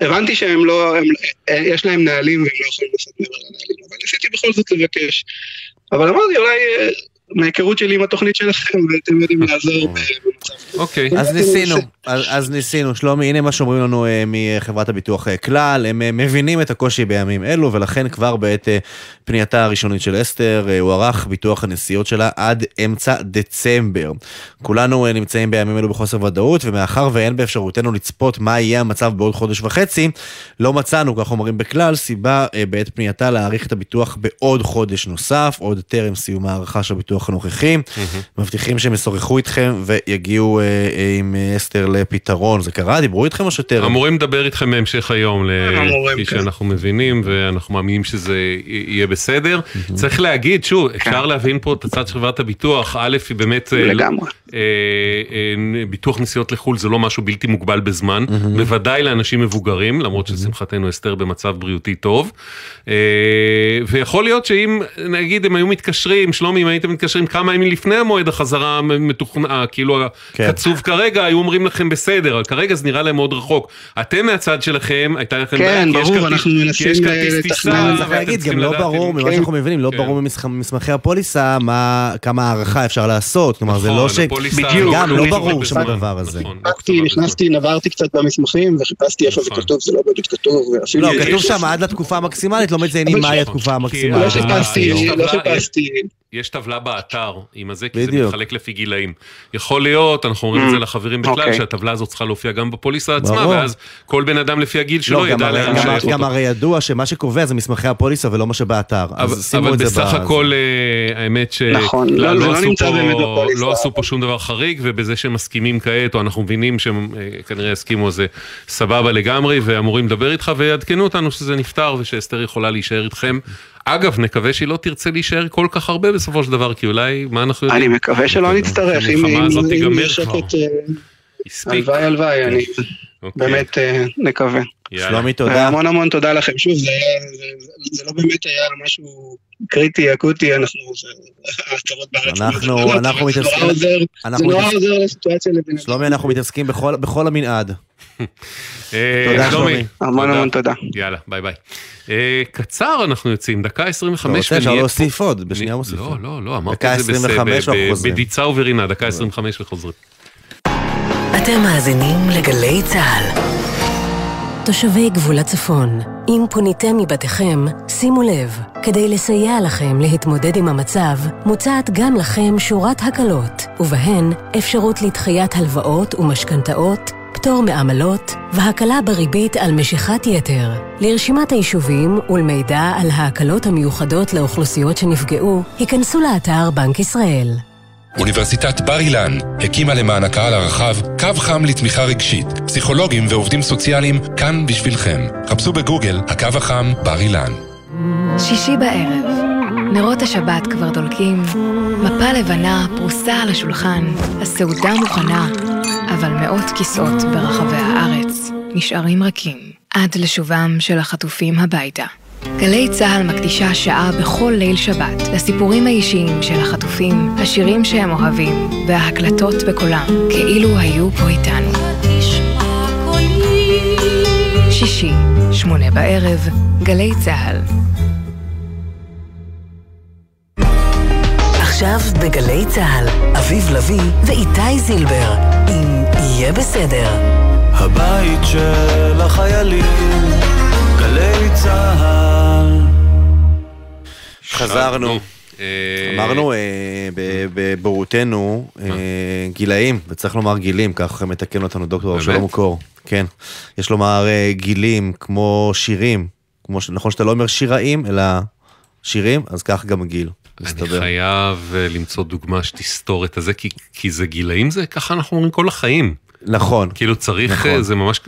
הבנתי שהם לא, הם- אה, יש להם נהלים והם לא יכולים לעשות מעבר לנהלים, אבל ניסיתי בכל זאת לבקש. אבל אמרתי, אולי אה, מההיכרות שלי עם התוכנית שלכם, ואתם יודעים לעזור. אוקיי. אז ניסינו, אז, אז ניסינו. שלומי, הנה מה שאומרים לנו אה, מחברת הביטוח אה, כלל, הם אה, מבינים את הקושי בימים אלו, ולכן כבר בעת פנייתה הראשונית של אסתר, אה, הוארך ביטוח הנסיעות שלה עד אמצע דצמבר. כולנו נמצאים בימים אלו בחוסר ודאות, ומאחר ואין באפשרותנו לצפות מה יהיה המצב בעוד חודש וחצי, לא מצאנו, כך אומרים בכלל, סיבה בעת פנייתה להאריך את הביטוח בעוד חודש נוסף, עוד טרם סיום ההארכה של הביטוח הנוכחי. מבטיחים שהם ישוחחו איתכם ויגיעו אה, אה, עם אה, אסתר לפתרון. זה קרה? דיברו איתכם או שטרם? אמורים לדבר איתכם בהמשך היום, כפי כן. שאנחנו מבינים, ואנחנו מאמינים שזה יהיה בסדר. צריך להגיד, שוב, אפשר להבין פה את הצד של חברת הביטוח, א', היא באמת... לגמרי. אה, אה, ביטוח נסיעות לחו"ל זה לא משהו בלתי מוגבל בזמן, בוודאי לאנשים מבוגרים, למרות שלשמחתנו אסתר במצב בריאותי טוב. אה, ויכול להיות שאם, נגיד, הם היו מתקשרים, שלומי, אם הייתם מתקשרים כמה ימים לפני המועד החזרה המתוכנן, כאילו כן. הקצוב כרגע, היו אומרים לכם בסדר, אבל כרגע זה נראה להם מאוד רחוק. אתם מהצד שלכם, הייתה לכם כן, בעיה, כי יש ברור, כרטיס- אנחנו כי מנסים, יש אה, כרטיס. טיסה, צריך להגיד, גם לא ברור, ממה כן. שאנחנו מבינים, לא כן. ברור ממסמכי הפוליסה מה- כמה הערכה אפשר לעשות. כלומר, זה נכון, לא ש... הפוליסה בדיוק, גם לא ברור שם. הדבר הזה. נכון, לא נכנסתי, נברתי קצת במסמכים וחיפשתי איפה זה נכון. כתוב, זה לא בדיוק כתוב. לא, כתוב שם עד לתקופה המקסימלית, לא מציינים אבל מהי התקופה המקסימלית. לא אה, חיפשתי, לא חיפשתי. יש טבלה באתר עם הזה, כי זה בדיוק. מתחלק לפי גילאים. יכול להיות, אנחנו אומרים את זה לחברים בכלל, אוקיי. שהטבלה הזאת צריכה להופיע גם בפוליסה עצמה, ברור. ואז כל בן אדם לפי הגיל שלו לא, גם ידע לאן גם- לשייך גם אותו. הרי ידוע שמה שקובע זה מסמכי הפוליסה ולא מה שבאתר. אבל, אז שימו אבל את זה בסך ב- הכל אה, האמת נכון, לא, לא, זה לא באמת. לא עשו פה שום דבר חריג ובזה שהם מסכימים כעת או אנחנו מבינים שהם אה, כנראה יסכימו זה סבבה לגמרי ואמורים לדבר איתך ויעדכנו אותנו שזה נפתר ושאסתר יכולה להישאר איתכם. אגב נקווה שהיא לא תרצה להישאר כל כך הרבה בסופו של דבר כי אולי מה אנחנו יודעים. אני מקווה שלא נצטרך, אם כבר. שקט, אה. הלוואי הלוואי, אני אוקיי, באמת אה, נקווה. יאללה. שלומי, תודה. המון המון תודה לכם. שוב, זה היה- זה- זה לא באמת היה משהו קריטי, אקוטי, אנחנו, זה- ההצהרות בארץ. אנחנו- זה אנחנו נורא מתעסקים- זה אנחנו נורא מתעסק- עוזר לסיטואציה לבן. שלומי, אנחנו מתעסקים בכל- בכל המנעד. אה, תודה, שלומי. המון המון תודה. יאללה ביי ביי. אה, קצר אנחנו יוצאים דקה 25. אתה רוצה, אפשר להוסיף עוד, בשנייה מוסיפים. לא לא לא אמרתי את זה 25 בסדר, אנחנו ב- חוזרים. בדיצה וברינה דקה 25 וחוזרים. אתם מאזינים לגלי צה"ל. תושבי גבול הצפון, אם פוניתם מבתיכם, שימו לב, כדי לסייע לכם להתמודד עם המצב, מוצעת גם לכם שורת הקלות, ובהן אפשרות לדחיית הלוואות ומשכנתאות, פטור מעמלות והקלה בריבית על משיכת יתר. לרשימת היישובים ולמידע על ההקלות המיוחדות לאוכלוסיות שנפגעו, היכנסו לאתר בנק ישראל. אוניברסיטת בר אילן הקימה למען הקהל הרחב קו חם לתמיכה רגשית. פסיכולוגים ועובדים סוציאליים כאן בשבילכם. חפשו בגוגל הקו החם בר אילן. שישי בערב, נרות השבת כבר דולקים, מפה לבנה פרוסה על השולחן, הסעודה מוכנה, אבל מאות כיסאות ברחבי הארץ נשארים רכים עד לשובם של החטופים הביתה. גלי צה"ל מקדישה שעה בכל ליל שבת לסיפורים האישיים של החטופים, השירים שהם אוהבים וההקלטות בקולם, כאילו היו פה איתנו. שישי, שמונה בערב, גלי צה"ל. עכשיו בגלי צה"ל, אביב לביא ואיתי זילבר, אם יהיה בסדר. הבית של החיילים, גלי צה"ל. חזרנו. אמרנו אה, בבורותנו אה, גילאים, וצריך לומר גילים, כך מתקן אותנו דוקטור שלום מקור. כן. יש לומר אה, גילים כמו שירים, כמו נכון שאתה לא אומר שיראים, אלא שירים, אז כך גם גיל. אני חייב למצוא דוגמה שתסתור את הזה, כי, כי זה גילאים זה, ככה אנחנו אומרים כל החיים. נכון. כאילו צריך, נכון. זה ממש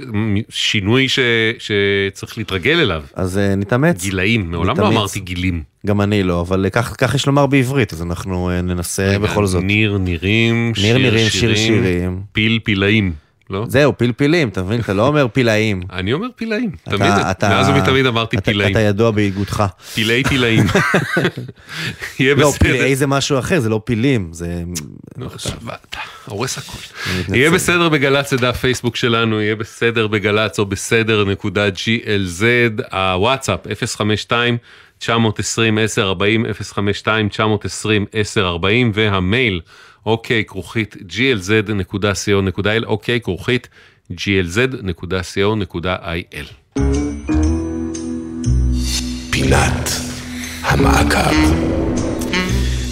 שינוי ש, שצריך להתרגל אליו. אז נתאמץ. גילאים, מעולם נתאמץ. לא אמרתי גילים. גם אני לא, אבל כך, כך יש לומר בעברית, אז אנחנו ננסה רגע, בכל זאת. ניר, נירים, ניר, שיר, נירים, שירים, שיר, שירים. פיל, פילאים. לא? זהו, פלפלים, אתה מבין? אתה לא אומר פילאים. אני אומר פילאים, תמיד, מאז ומתמיד אמרתי פילאים. אתה ידוע באיגודך. פילי פילאים. יהיה לא, בסדר. פילאי זה משהו אחר, זה לא פילים, זה... אתה הורס הכל. יהיה בסדר בגל"צ, זה דף פייסבוק שלנו, יהיה בסדר בגל"צ או בסדר נקודה glz, הוואטסאפ 052 920 1040 052 920 1040 והמייל אוקיי, כרוכית glz.co.il, אוקיי, כרוכית glz.co.il. פינת המעקב.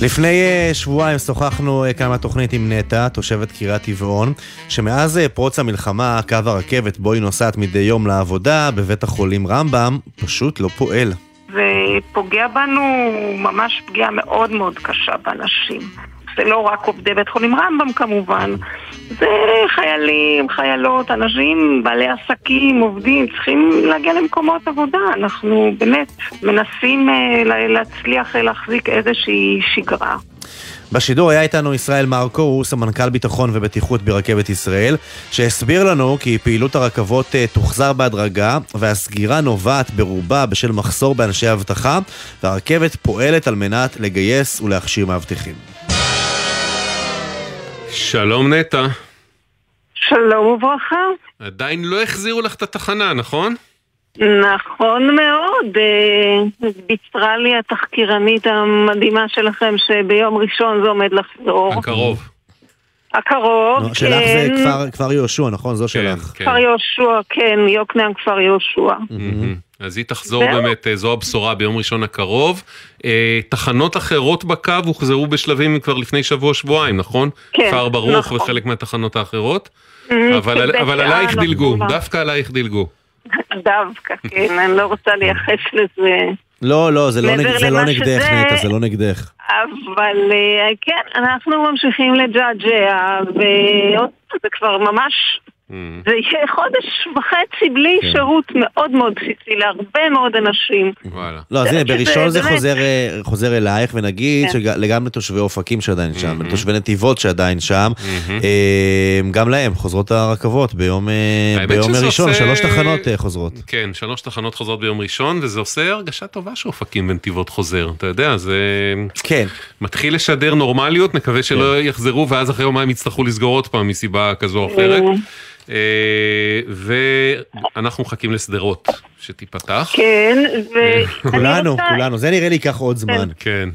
לפני שבועיים שוחחנו כאן בתוכנית עם נטע, תושבת קריית טבעון, שמאז פרוץ המלחמה, קו הרכבת בו היא נוסעת מדי יום לעבודה בבית החולים רמב"ם, פשוט לא פועל. ופוגע בנו ממש פגיעה מאוד מאוד קשה באנשים. זה לא רק עובדי בית חולים רמב"ם כמובן, זה חיילים, חיילות, אנשים, בעלי עסקים, עובדים, צריכים להגיע למקומות עבודה. אנחנו באמת מנסים להצליח להחזיק איזושהי שגרה. בשידור היה איתנו ישראל מרקו, הוא סמנכ"ל ביטחון ובטיחות ברכבת ישראל, שהסביר לנו כי פעילות הרכבות תוחזר בהדרגה, והסגירה נובעת ברובה בשל מחסור באנשי אבטחה, והרכבת פועלת על מנת לגייס ולהכשיר מאבטחים. שלום נטע. שלום וברכה. עדיין לא החזירו לך את התחנה, נכון? נכון מאוד. ביצרה לי התחקירנית המדהימה שלכם שביום ראשון זה עומד לחזור. הקרוב. הקרוב, לא, כן. שלך זה כפר, כפר יהושע, נכון? זו שלך. כן. כפר יהושע, כן, יוקנעם כפר יהושע. אז היא תחזור באמת, זו הבשורה ביום ראשון הקרוב. תחנות אחרות בקו הוחזרו בשלבים כבר לפני שבוע-שבועיים, נכון? כן, כפר ברוך נכון. וחלק מהתחנות האחרות. Mhm, אבל בית אבל שאן, עלייך דילגו, נכון. דווקא עלייך דילגו. דווקא, כן, אני לא רוצה לייחס לזה. לא, לא, זה לא, מעבר נג... זה לא נגדך, שזה- נטע, זה לא נגדך. אבל אה, כן, אנחנו ממשיכים לג'עג'ע, ועוד זה כבר ממש... זה יהיה חודש וחצי בלי כן. שירות מאוד מאוד בסיסי להרבה מאוד אנשים. וואלה. לא, אז הנה, בראשון זה באמת- חוזר, אה, חוזר אלייך, ונגיד כן. שגם לתושבי אופקים שעדיין שם, לתושבי נתיבות שעדיין שם, אה, גם להם חוזרות הרכבות ביום אה, ביום ראשון, עושה- שלוש תחנות חוזרות. כן, שלוש תחנות חוזרות ביום ראשון, וזה עושה הרגשה טובה שאופקים ונתיבות חוזר, אתה יודע, זה... כן. מתחיל לשדר נורמליות, נקווה שלא יחזרו, ואז אחרי יומיים יצטרכו לסגור עוד פעם מסיבה כזו או אחרת. אה, ואנחנו מחכים לשדרות שתיפתח. כן, ואני כולנו, רוצה... כולנו, זה נראה לי ייקח עוד זמן. כן.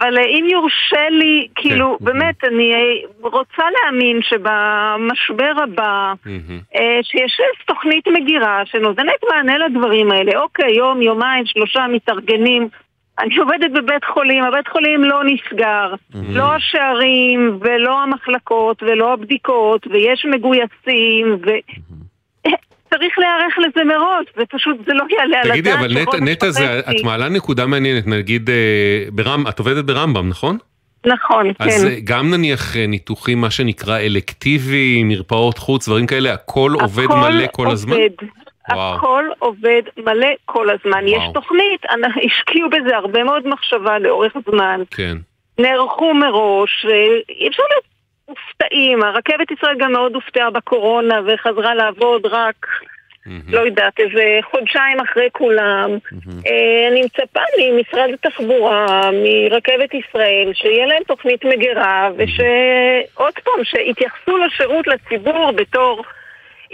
אבל אה, אם יורשה לי, כאילו, באמת, אני אה, רוצה להאמין שבמשבר הבא, אה, שיש איזו תוכנית מגירה שנותנת מענה לדברים האלה. אוקיי, יום, יומיים, שלושה מתארגנים. אני עובדת בבית חולים, הבית חולים לא נסגר. לא השערים, ולא המחלקות, ולא הבדיקות, ויש מגויסים, ו... צריך להיערך לזה מראש, זה פשוט, זה לא יעלה על הדעת. תגידי, אבל נטע- נטע, זה- את מעלה נקודה מעניינת, נגיד, אה, ברמ- את עובדת ברמב"ם, נכון? נכון, כן. אז אה, גם נניח אה, ניתוחים, מה שנקרא אלקטיבי, מרפאות חוץ, דברים כאלה, הכל עובד הכל מלא כל הזמן? עובד. וואו. הכל עובד מלא כל הזמן. יש תוכנית, השקיעו בזה הרבה מאוד מחשבה לאורך זמן. כן. נערכו מראש, אי אפשר להיות מופתעים. הרכבת ישראל גם מאוד הופתעה בקורונה וחזרה לעבוד רק, לא יודעת, איזה חודשיים אחרי כולם. אה, אני מצפה ממשרד התחבורה, מרכבת ישראל, שיהיה להם תוכנית מגירה, ושעוד פעם, שיתייחסו לשירות לציבור בתור...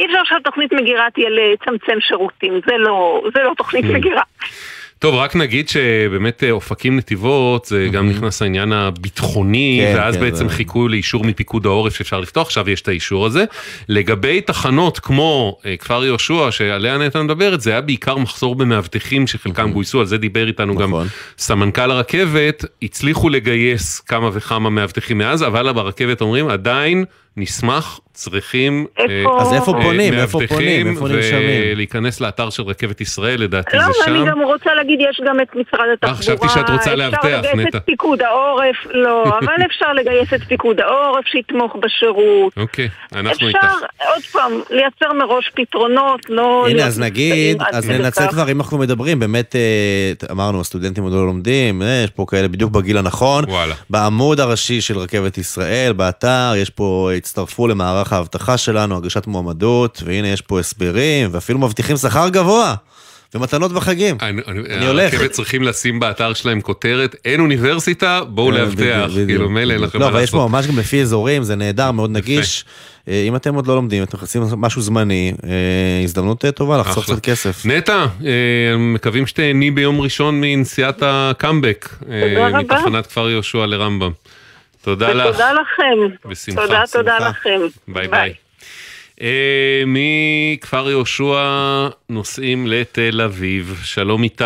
אי אפשר שהתוכנית מגירה תהיה לצמצם שירותים, זה לא, זה לא תוכנית Mm. מגירה. טוב, רק נגיד שבאמת אה, אופקים נתיבות, זה גם נכנס העניין הביטחוני, כן, ואז כן, בעצם זה- חיכו לאישור מפיקוד העורף שאפשר לפתוח, עכשיו יש את האישור הזה. לגבי תחנות כמו אה, כפר יהושע, שעליה נתן מדברת, זה היה בעיקר מחסור במאבטחים שחלקם גויסו, על זה דיבר איתנו גם סמנכ"ל הרכבת, הצליחו לגייס כמה וכמה מאבטחים מאז, אבל ברכבת אומרים, עדיין נשמח, צריכים איפה- אז איפה אה, פונים? איפה פונים? איפה נרשמים? ולהיכנס לאתר של רכבת ישראל, לדעתי לא, זה ואני שם. גם רוצה להגיד, יש גם את משרד התחבורה. חשבתי שאת רוצה לאבטח, אפשר לגייס נטע. את פיקוד העורף, לא, אבל אפשר לגייס את פיקוד העורף שיתמוך בשירות. אוקיי, אנחנו אפשר, איתך. עוד פעם, לייצר מראש פתרונות, לא... הנה, אז נגיד, אז כדי ננצל. כבר, אם אנחנו מדברים, באמת, אה, אמרנו, הסטודנטים עוד לא לומדים, אה, יש פה כאלה בדיוק בגיל הנכון. וואלה. בעמוד הראשי של רכבת ישראל, באתר, יש פה, הצטרפו למערך האבטחה שלנו, הגשת מועמדות, והנה יש פה הסברים, ואפילו מבטיחים שכר גבוה, ומתנות בחגים. אני הולך. הרכבת צריכים לשים באתר שלהם כותרת, אין אוניברסיטה, בואו אה, לאבטח. כאילו, מילא אין. לכם לא, מה אבל יש פה לעשות. ממש גם לפי אזורים, זה נהדר, מאוד נגיש. אה, אם אתם עוד לא לומדים, אתם מחפשים משהו זמני, אה, הזדמנות טובה לחסוך. קצת כסף. נטע, מקווים שתהני ביום ראשון מנסיעת הקאמבק. תודה רבה. מתחנת כפר יהושע לרמב"ם. תודה לך. ותודה לכם. בשמחה. תודה, תודה בשמחה. לכם. ביי ביי. אה, מכפר יהושע נוסעים לתל אביב. שלום איתי.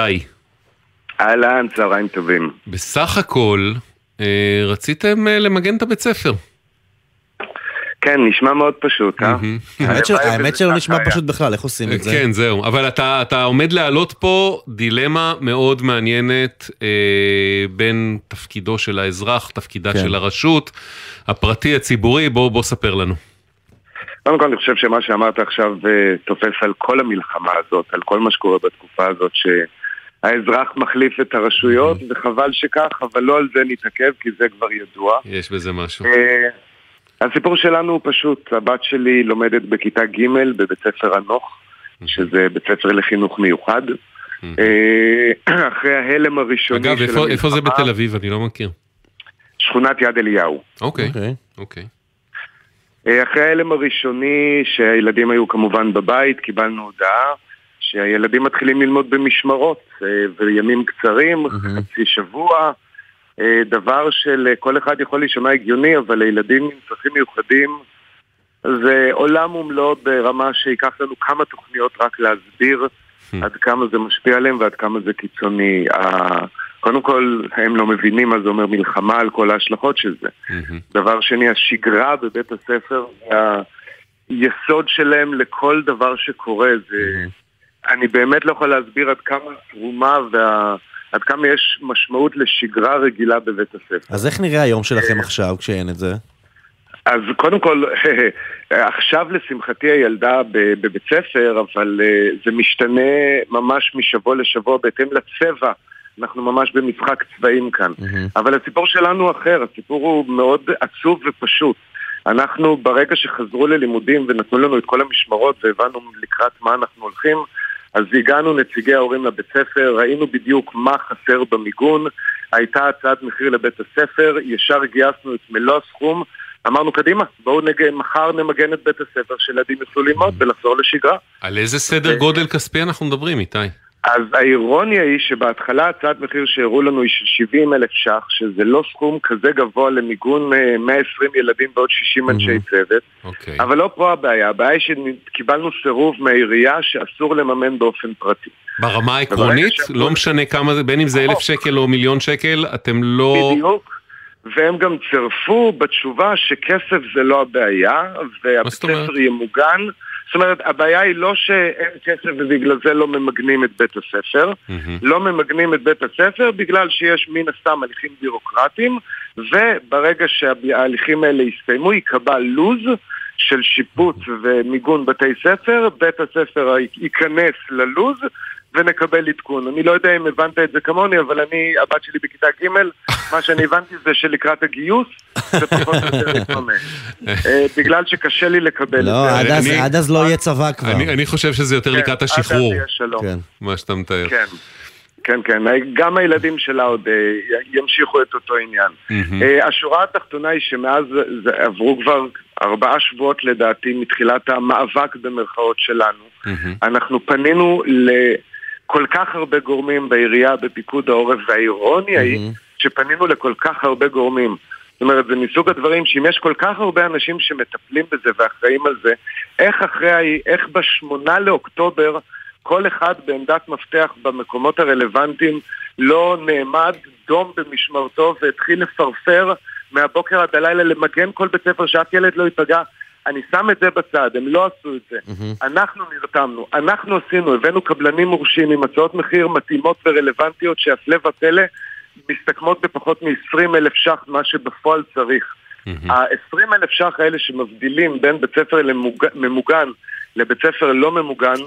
אהלן, צהריים טובים. בסך הכל, אה, רציתם אה, למגן את הבית ספר. כן, נשמע מאוד פשוט, אה? האמת שלא נשמע. פשוט בכלל, איך עושים את זה? כן, זהו. אבל אתה, אתה עומד להעלות פה דילמה מאוד מעניינת אה, בין תפקידו של האזרח, תפקידה כן. של הרשות, הפרטי, הציבורי. בוא, בוא ספר לנו. קודם כל, אני חושב שמה שאמרת עכשיו אה, תופס על כל המלחמה הזאת, על כל מה שקורה בתקופה הזאת, שהאזרח מחליף את הרשויות, וחבל שכך, אבל לא על זה נתעכב, כי זה כבר ידוע. יש בזה משהו. הסיפור שלנו הוא פשוט, הבת שלי לומדת בכיתה ג' בבית ספר הנוך, שזה בית ספר לחינוך מיוחד. אה, אחרי ההלם הראשוני אגב, של איפה, איפה זה המלחמה, בתל אביב? אני לא מכיר. שכונת יד אליהו. אוקיי, אוקיי. אה, אחרי ההלם הראשוני, שהילדים היו כמובן בבית, קיבלנו הודעה שהילדים מתחילים ללמוד במשמרות, אה, וימים קצרים, חצי שבוע, דבר שלכל אחד יכול להישמע הגיוני, אבל לילדים עם צרכים מיוחדים זה עולם ומלואו ברמה שייקח לנו כמה תוכניות רק להסביר עד כמה זה משפיע עליהם ועד כמה זה קיצוני. קודם כל, הם לא מבינים מה זה אומר מלחמה על כל ההשלכות של זה. דבר שני, השגרה בבית הספר היסוד שלהם לכל דבר שקורה. זה... אני באמת לא יכול להסביר עד כמה התרומה וה... עד כמה יש משמעות לשגרה רגילה בבית הספר. אז איך נראה היום שלכם עכשיו כשאין את זה? אז קודם כל, עכשיו לשמחתי הילדה בבית ספר, אבל אה, זה משתנה ממש משבוע לשבוע בהתאם לצבע. אנחנו ממש במשחק צבעים כאן. אבל הסיפור שלנו אחר, הסיפור הוא מאוד עצוב ופשוט. אנחנו ברגע שחזרו ללימודים ונתנו לנו את כל המשמרות והבנו לקראת מה אנחנו הולכים, אז הגענו נציגי ההורים לבית ספר, ראינו בדיוק מה חסר במיגון, הייתה הצעת מחיר לבית הספר, ישר גייסנו את מלוא הסכום, אמרנו קדימה, בואו נג... מחר נמגן את בית הספר שילדים יוכלו ללמוד ולחזור לשגרה. על איזה סדר גודל כספי אנחנו מדברים, איתי? אז האירוניה היא שבהתחלה הצעת מחיר שהראו לנו היא של 70 אלף ש"ח, שזה לא סכום כזה גבוה למיגון אה, 120 ילדים ועוד 60 אנשי צוות. אוקיי. אבל לא פה הבעיה, הבעיה היא שקיבלנו סירוב מהעירייה שאסור לממן באופן פרטי. ברמה העקרונית, לא משנה כמה זה, בין אם זה אלף שקל או מיליון שקל, אתם לא... בדיוק. והם גם צירפו בתשובה שכסף זה לא הבעיה, והבית ספר יהיה מוגן. זאת אומרת, הבעיה היא לא שאין כסף ובגלל זה לא ממגנים את בית הספר. לא ממגנים את בית הספר בגלל שיש מן הסתם הליכים בירוקרטיים, וברגע שההליכים האלה יסתיימו ייקבע לו"ז של שיפוץ ומיגון בתי ספר, בית הספר ייכנס ללו"ז ונקבל עדכון. אני לא יודע אם הבנת את זה כמוני, אבל אני, הבת שלי בכיתה ג', מה שאני הבנתי זה שלקראת הגיוס זה פחות או יותר יתממש. אה, בגלל שקשה לי לקבל את לא, זה. עד אז- אני- עד אז לא יהיה צבא כבר. אני, אני חושב שזה יותר כן, לקראת השחרור. כן. מה שאתה מתאר. כן. כן, כן, גם הילדים שלה עוד אה, ימשיכו את אותו עניין. אה, השורה התחתונה היא שמאז זה עברו כבר ארבעה שבועות לדעתי מתחילת המאבק במרכאות שלנו. אנחנו פנינו לכל כך הרבה גורמים בעירייה, בפיקוד העורף, והאירוניה היא שפנינו לכל כך הרבה גורמים. זאת אומרת, זה מסוג הדברים שאם יש כל כך הרבה אנשים שמטפלים בזה ואחראים על זה, איך אחרי, איך בשמונה לאוקטובר כל אחד בעמדת מפתח במקומות הרלוונטיים לא נעמד דום במשמרתו והתחיל לפרפר מהבוקר עד הלילה למגן כל בית ספר שאף ילד לא ייפגע. אני שם את זה בצד, הם לא עשו את זה. Mm-hmm. אנחנו נרתמנו, אנחנו עשינו, הבאנו קבלנים מורשים עם הצעות מחיר מתאימות ורלוונטיות שהפלא ופלא מסתכמות בפחות מ-20 אלף ש"ח, מה שבפועל צריך. ה-20 אלף ש"ח האלה שמבדילים בין בית ספר ממוגן לבית ספר לא ממוגן,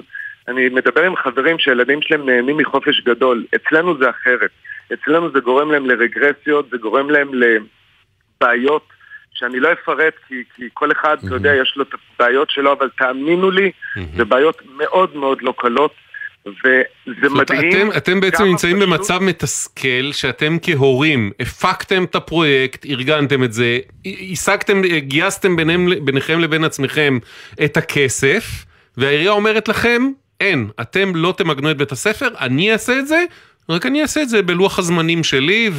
אני מדבר עם חברים שהילדים שלהם נהנים מחופש גדול. אצלנו זה אחרת. אצלנו זה גורם להם לרגרסיות, זה גורם להם לבעיות שאני לא אפרט כי, כי כל אחד, אתה יודע, יש לו את הבעיות שלו, אבל תאמינו לי, זה בעיות מאוד מאוד לא קלות. וזה מדהים. אתם, אתם בעצם נמצאים פשוט... במצב מתסכל שאתם כהורים הפקתם את הפרויקט, ארגנתם את זה, השגתם, גייסתם ביניהם, ביניכם לבין עצמכם את הכסף, והעירייה אומרת לכם, אין, אתם לא תמגנו את בית הספר, אני אעשה את זה, רק אני אעשה את זה בלוח הזמנים שלי,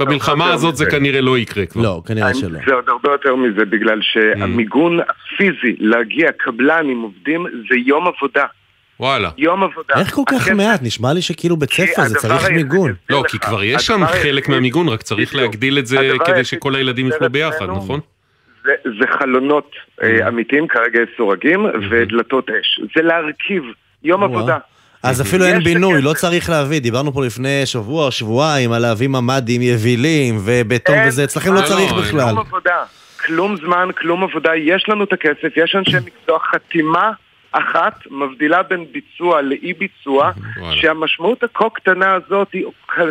ובמלחמה הזאת זה כנראה לא יקרה כבר. לא, כנראה שלא. זה עוד הרבה יותר מזה, בגלל שהמיגון הפיזי להגיע קבלן עם עובדים זה יום עבודה. וואלה. יום עבודה. איך כל כך מעט? נשמע לי שכאילו בית ספר זה צריך מיגון. לא, כי כבר יש שם חלק מהמיגון, רק צריך להגדיל את זה כדי שכל הילדים יוכלו ביחד, נכון? זה, זה חלונות אה, אמיתיים, כרגע סורגים, ודלתות אש. זה להרכיב יום עבודה. אז אפילו אין בינוי, לא צריך להביא, דיברנו פה לפני שבוע, שבועיים, על להביא ממ"דים יבילים ובטון וזה, אצלכם לא צריך בכלל. כלום עבודה, כלום זמן, כלום עבודה, יש לנו את הכסף, יש אנשי מקצוע, חתימה אחת מבדילה בין ביצוע לאי ביצוע, שהמשמעות הכה קטנה הזאת היא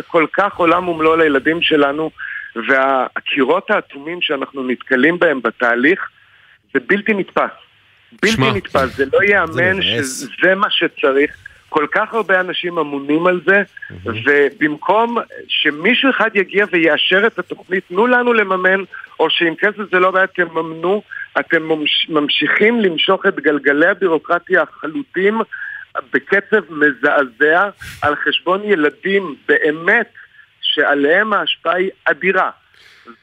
כל כך עולם ומלואו לילדים שלנו, והקירות האטומים שאנחנו נתקלים בהם בתהליך, זה בלתי נתפס. בלתי נתפס, זה לא ייאמן שזה מה שצריך. כל כך הרבה אנשים אמונים על זה, ובמקום שמישהו אחד יגיע ויאשר את התוכנית, תנו לנו לממן, או שאם כסף זה לא בעיה, תממנו, אתם ממשיכים למשוך את גלגלי הבירוקרטיה החלוטים בקצב מזעזע על חשבון ילדים באמת שעליהם ההשפעה היא אדירה.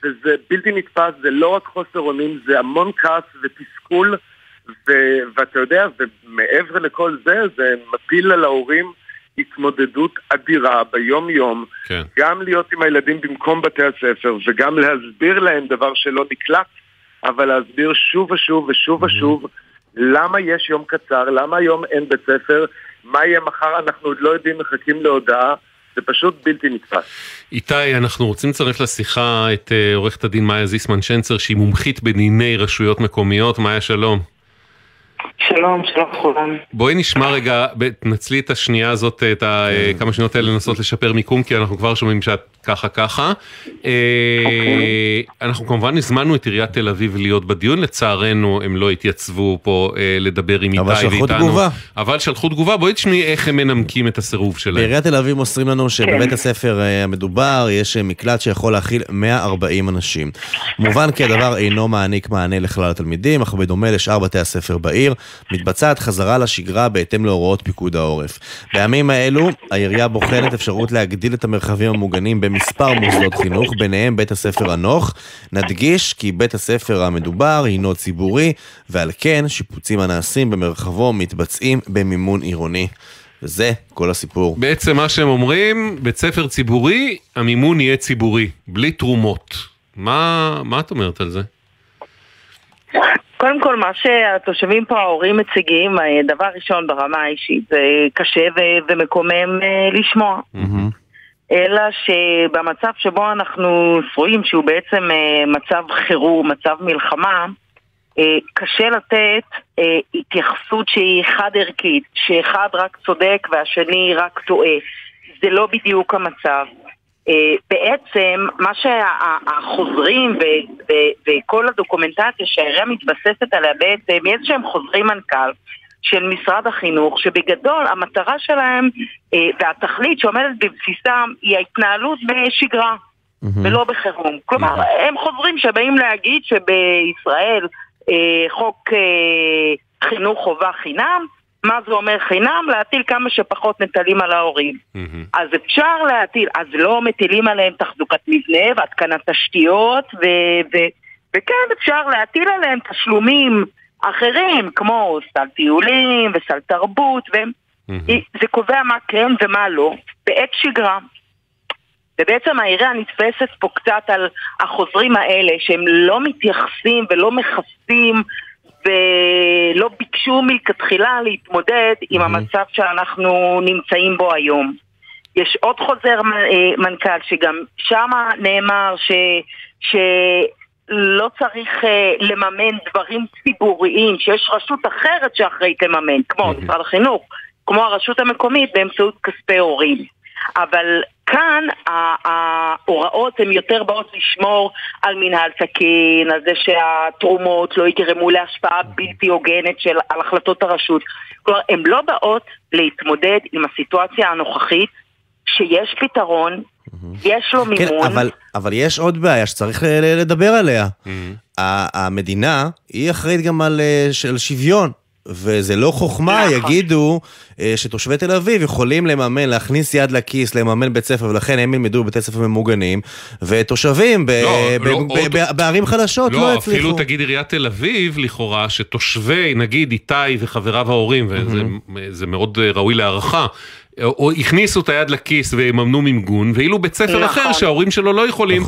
וזה בלתי נתפס, זה לא רק חוסר אונים, זה המון כעס ותסכול. ו- ואתה יודע, ומעבר לכל זה, זה מפיל על ההורים התמודדות אדירה ביום-יום, כן. גם להיות עם הילדים במקום בתי הספר וגם להסביר להם דבר שלא נקלט, אבל להסביר שוב ושוב ושוב ושוב למה יש יום קצר, למה היום אין בית ספר, מה יהיה מחר, אנחנו עוד לא יודעים, מחכים להודעה. זה פשוט בלתי נתפס. איתי, אנחנו רוצים לצרף לשיחה את uh, עורכת הדין מאיה זיסמן שנצר, שהיא מומחית בדיני רשויות מקומיות. מאיה, שלום. שלום, שלום לכולם. בואי נשמע רגע, תנצלי את השנייה הזאת, את הכמה שניות האלה לנסות לשפר מיקום, כי אנחנו כבר שומעים שאת ככה ככה. אוקיי. אנחנו כמובן הזמנו את עיריית תל אביב להיות בדיון, לצערנו הם לא התייצבו פה אה, לדבר עם איתי ואיתנו. אבל שלחו תגובה. אבל שלחו תגובה, בואי תשמעי איך הם מנמקים את הסירוב שלהם. בעיריית תל אביב מוסרים לנו שבבית כן. הספר אה, המדובר יש אה, מקלט שיכול להכיל 140 אנשים. מובן כי הדבר אינו מעניק מענה לכלל התלמידים, אך בדומה לשאר בתי הספר בעיר, מתבצעת חזרה לשגרה בהתאם להוראות פיקוד העורף. בימים האלו, העירייה בוחנת אפשרות להגדיל את המרחבים המוגנים במספר מוסדות חינוך, ביניהם בית הספר הנוך. נדגיש כי בית הספר המדובר הינו ציבורי, ועל כן שיפוצים הנעשים במרחבו מתבצעים במימון עירוני. וזה כל הסיפור. בעצם מה שהם אומרים, בית ספר ציבורי, המימון יהיה ציבורי, בלי תרומות. מה, מה את אומרת על זה? קודם כל, מה שהתושבים פה, ההורים מציגים, אה, דבר ראשון ברמה האישית, זה קשה ו- ומקומם אה, לשמוע. Mm-hmm. אלא שבמצב שבו אנחנו רואים שהוא בעצם אה, מצב חירום, מצב מלחמה, קשה לתת התייחסות שהיא חד-ערכית, שאחד רק צודק והשני רק טועה. זה לא בדיוק המצב. אה, בעצם מה שהחוזרים וכל הדוקומנטציה שהעירייה מתבססת עליה בעצם, יש שהם חוזרי מנכ"ל של משרד החינוך, שבגדול המטרה שלהם אה, והתכלית שעומדת בבסיסם היא ההתנהלות בשגרה. ולא בחירום. כלומר, הם חוזרים שבאים להגיד שבישראל אה, חוק חינוך חובה חינם, מה זה אומר חינם? להטיל כמה שפחות נטלים על ההורים. אז אפשר להטיל, אז לא מטילים עליהם תחזוקת מבנה והתקנת תשתיות, ו- ו- וכן אפשר להטיל עליהם תשלומים אחרים, כמו סל טיולים וסל תרבות, וזה קובע מה כן ומה לא, בעת שגרה. ובעצם העירייה נתפסת פה קצת על החוזרים האלה, שהם לא מתייחסים ולא מכסים ולא ביקשו מלכתחילה להתמודד עם המצב שאנחנו נמצאים בו היום. יש עוד חוזר אה, מנכ"ל שגם שם נאמר ש... שלא צריך uh, לממן דברים ציבוריים, שיש רשות אחרת שאחראית לממן, כמו משרד החינוך, כמו הרשות המקומית באמצעות כספי הורים. אבל כאן ההוראות הן יותר באות לשמור על מנהל תקין, על זה שהתרומות לא יגרמו להשפעה בלתי הוגנת של, על החלטות הרשות. כלומר, הן לא באות להתמודד עם הסיטואציה הנוכחית שיש פתרון, יש לו כן, מימון. אבל, אבל יש עוד בעיה שצריך לדבר עליה. ה- המדינה, היא אחראית גם על, אה, של שוויון. וזה לא חוכמה, נכון. יגידו אה, שתושבי תל אביב יכולים לממן, להכניס יד לכיס, לממן בית ספר, ולכן הם ילמדו בבתי ספר ממוגנים, ותושבים ב- לא, ב- לא, ב- עוד- ב- בערים חלשות לא לא, יצליחו. אפילו תגיד עיריית תל אביב, לכאורה, שתושבי, נגיד איתי וחבריו ההורים, וזה זה מאוד אה, ראוי להערכה, או הכניסו את היד לכיס ויממנו מיגון, ואילו בית ספר נכון. אחר שההורים שלו לא יכולים,